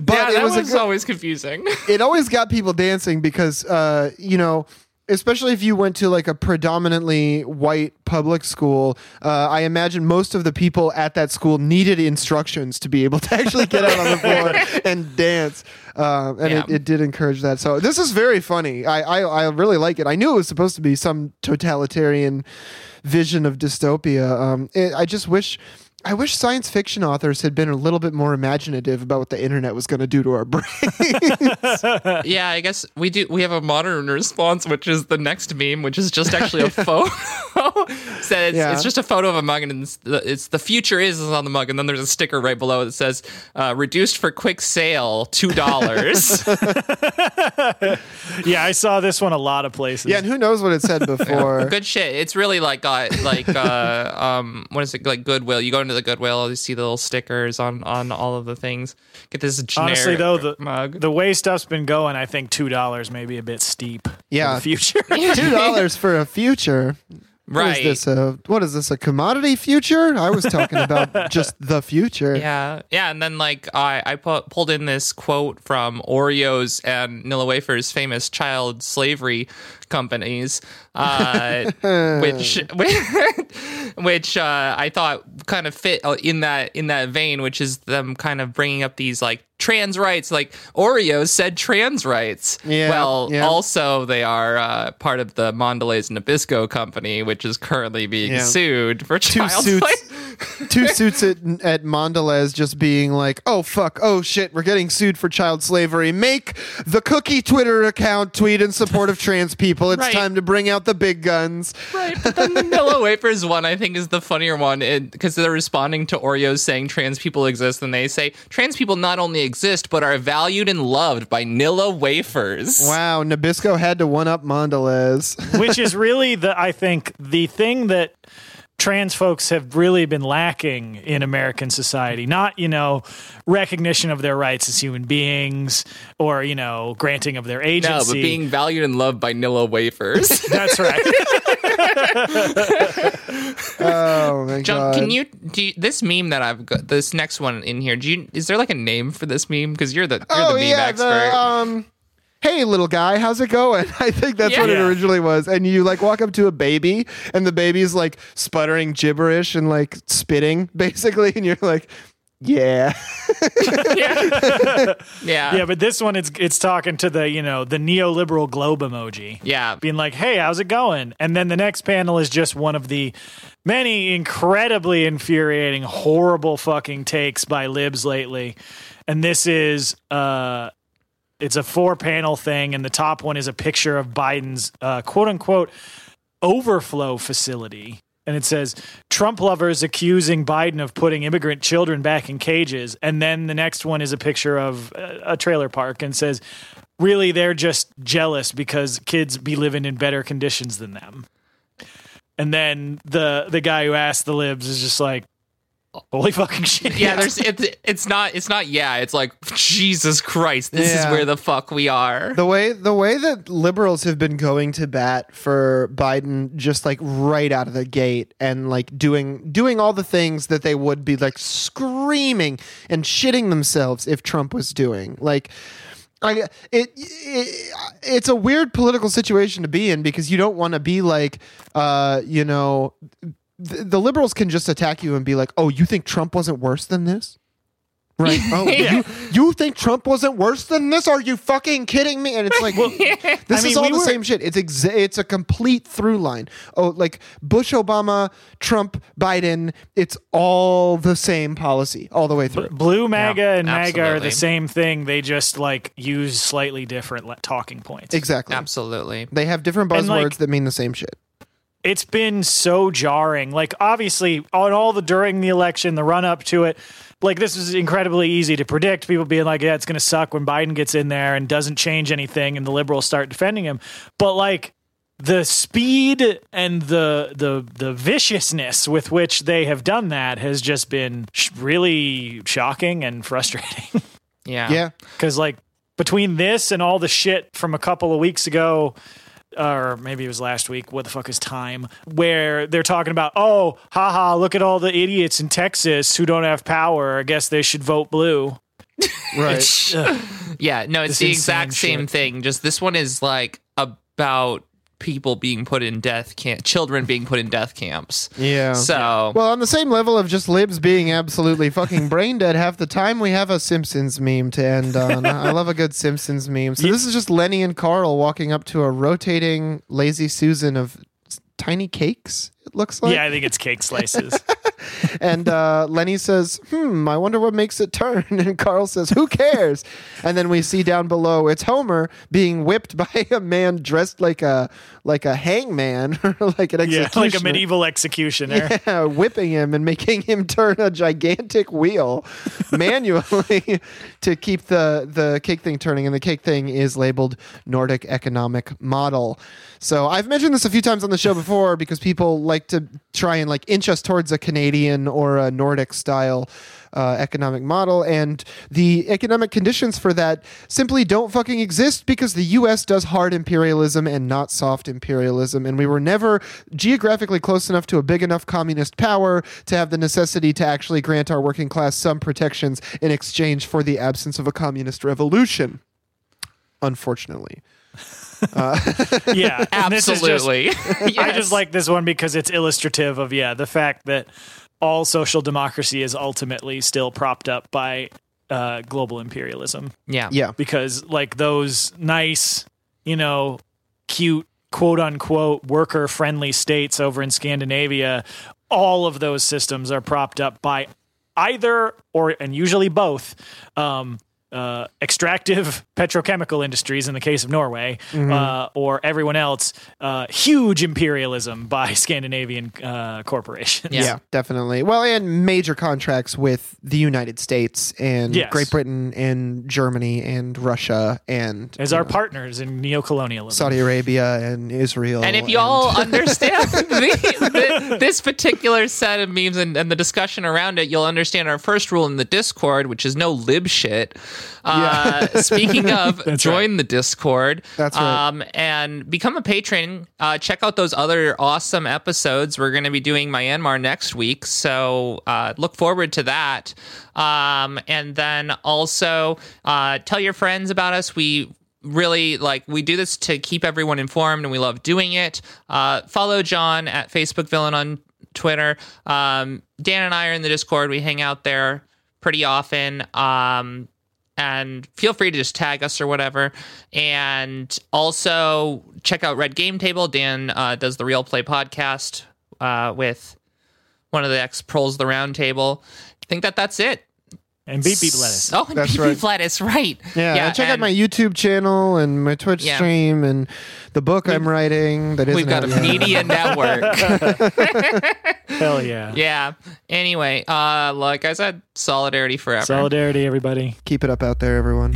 but yeah, it that was, was, good, always confusing. it always got people dancing because uh, you know especially if you went to like a predominantly white public school uh, i imagine most of the people at that school needed instructions to be able to actually get out on the floor and dance uh, and it, it did encourage that. So this is very funny. I, I i really like it. I knew it was supposed to be some totalitarian vision of dystopia. Um, it, i just wish I wish science fiction authors had been a little bit more imaginative about what the internet was going to do to our brains. yeah, I guess we do. We have a modern response, which is the next meme, which is just actually a photo. so it's, Yeah. it's just a photo of a mug, and it's the, it's the future is is on the mug, and then there's a sticker right below that says uh, "reduced for quick sale, two dollars." yeah, I saw this one a lot of places. Yeah, and who knows what it said before. Good shit. It's really like got like uh, um what is it like Goodwill? You go into the Goodwill, you see the little stickers on on all of the things. Get this generic Honestly, though, the mug. the way stuff's been going, I think two dollars may be a bit steep. Yeah. for the future. Two dollars for a future. What is right. this? A, what is this? A commodity future? I was talking about just the future. Yeah, yeah, and then like I I pu- pulled in this quote from Oreos and Nilla Wafer's famous child slavery companies, uh, which which uh, I thought kind of fit uh, in that in that vein, which is them kind of bringing up these like trans rights. Like Oreos said trans rights. Yeah, well, yeah. also they are uh, part of the Mondelez Nabisco company, which is currently being Yeah. sued for Two child suits. Two suits at, at Mondelez just being like, oh fuck, oh shit, we're getting sued for child slavery. Make the cookie Twitter account tweet in support of trans people. It's Right. time to bring out the big guns. Right, but then the Nilla Wafers one I think is the funnier one because they're responding to Oreos saying trans people exist, and they say trans people not only exist but are valued and loved by Nilla Wafers. Wow, Nabisco had to one up Mondelez. which is really the I think the thing that trans folks have really been lacking in American society. Not, you know, recognition of their rights as human beings or, you know, granting of their agency. No, agency. but being valued and loved by Nilla Wafers. That's right. oh my John, god! can you do you, this meme that I've got? This next one in here. Do you? Is there like a name for this meme? Because you're the you're oh the meme yeah, expert. the um. Hey, little guy, how's it going? I think that's what it originally was. And you like walk up to a baby, and the baby's like sputtering gibberish and like spitting, basically, and you're like, yeah. "Yeah, yeah. Yeah, but this one it's it's talking to the, you know, the neoliberal globe emoji. Yeah. Being like, "Hey, how's it going?" And then the next panel is just one of the many incredibly infuriating, horrible fucking takes by libs lately. And this is uh it's a four panel thing and the top one is a picture of Biden's uh quote unquote overflow facility. And it says Trump lovers accusing Biden of putting immigrant children back in cages. And then the next one is a picture of a a trailer park and says, really, they're just jealous because kids be living in better conditions than them. And then the the guy who asked the libs is just like, holy fucking shit. Yeah, there's it's it's not it's not yeah, it's like Jesus Christ, this Yeah. is where the fuck we are. The way the way that liberals have been going to bat for Biden just like right out of the gate and like doing doing all the things that they would be like screaming and shitting themselves if Trump was doing. Like I, it, it it's a weird political situation to be in because you don't want to be like uh you know the, the liberals can just attack you and be like, "Oh, you think Trump wasn't worse than this?" Right? Oh, Yeah. you you think Trump wasn't worse than this? Are you fucking kidding me? And it's like, this I mean, is all we the were- same shit. It's exa- it's a complete through line. Oh, like Bush, Obama, Trump, Biden. It's all the same policy all the way through. Blue MAGA Yeah, and MAGA are the same thing. They just like use slightly different le- talking points. exactly. Absolutely. They have different buzzwords like- that mean the same shit. It's been so jarring. Like obviously on all the during the election, the run up to it, like this is incredibly easy to predict. People being like, "Yeah, it's going to suck when Biden gets in there and doesn't change anything," and the liberals start defending him. But like the speed and the the the viciousness with which they have done that has just been sh- really shocking and frustrating. Yeah. Yeah. Because like between this and all the shit from a couple of weeks ago, or maybe it was last week. What the fuck is time? Where they're talking about, oh, haha, look at all the idiots in Texas who don't have power. I guess they should vote blue. Right. Yeah, no, it's This the exact same shit. thing. Just this one is like about people being put in death camp, children being put in death camps. Yeah. So Well, on the same level of just libs being absolutely fucking brain dead half the time, we have a Simpsons meme to end on. I love a good Simpsons meme. So this is just Lenny and Carl walking up to a rotating lazy Susan of tiny cakes. It looks like. yeah, I think it's cake slices. And uh, Lenny says, "Hmm, I wonder what makes it turn." And Carl says, "Who cares?" And then we see down below it's Homer being whipped by a man dressed like a like a hangman or like an yeah, like a medieval executioner. Yeah, whipping him and making him turn a gigantic wheel manually to keep the the cake thing turning. And the cake thing is labeled Nordic Economic Model. So I've mentioned this a few times on the show before because people like to try and like inch us towards a Canadian or a Nordic style uh, economic model, and the economic conditions for that simply don't fucking exist because the U.S. does hard imperialism and not soft imperialism, and we were never geographically close enough to a big enough communist power to have the necessity to actually grant our working class some protections in exchange for the absence of a communist revolution. Unfortunately. yeah, and this is just- absolutely. I just like this one because it's illustrative of yeah the fact that all social democracy is ultimately still propped up by uh, global imperialism. yeah. Yeah. because like those nice, you know, cute quote unquote worker friendly states over in Scandinavia, all of those systems are propped up by either or and usually both um uh, extractive petrochemical industries in the case of Norway, uh, or everyone else, uh, huge imperialism by Scandinavian uh, corporations. Yeah. Yeah. definitely. Well, and major contracts with the United States and Yes. Great Britain and Germany and Russia and As our know, partners in neocolonialism. Saudi Arabia and Israel. And if y'all understand the, the, this particular set of memes and, and the discussion around it, you'll understand our first rule in the Discord, which is no lib shit. Uh, Speaking of, join the Discord. That's right. Um, and become a patron. Uh, check out those other awesome episodes. We're going to be doing Myanmar next week, so uh, look forward to that. Um, and then also uh, tell your friends about us. We really like we do this to keep everyone informed and we love doing it uh, follow john at facebook villain on twitter um, dan and i are in the discord we hang out there pretty often um, and feel free to just tag us or whatever. And also check out red game table. Dan uh, does the real play podcast uh, with one of the ex pros of the round table. I think that that's it And beep beep lettuce. oh and That's beep, right. beep lettuce right Yeah, and check out and- my YouTube channel and my Twitch Yeah. stream and the book I'm writing. That isn't We've got out a yet. media network. Hell yeah. yeah. Anyway, uh, like I said, solidarity forever. Solidarity, everybody. Keep it up out there, everyone.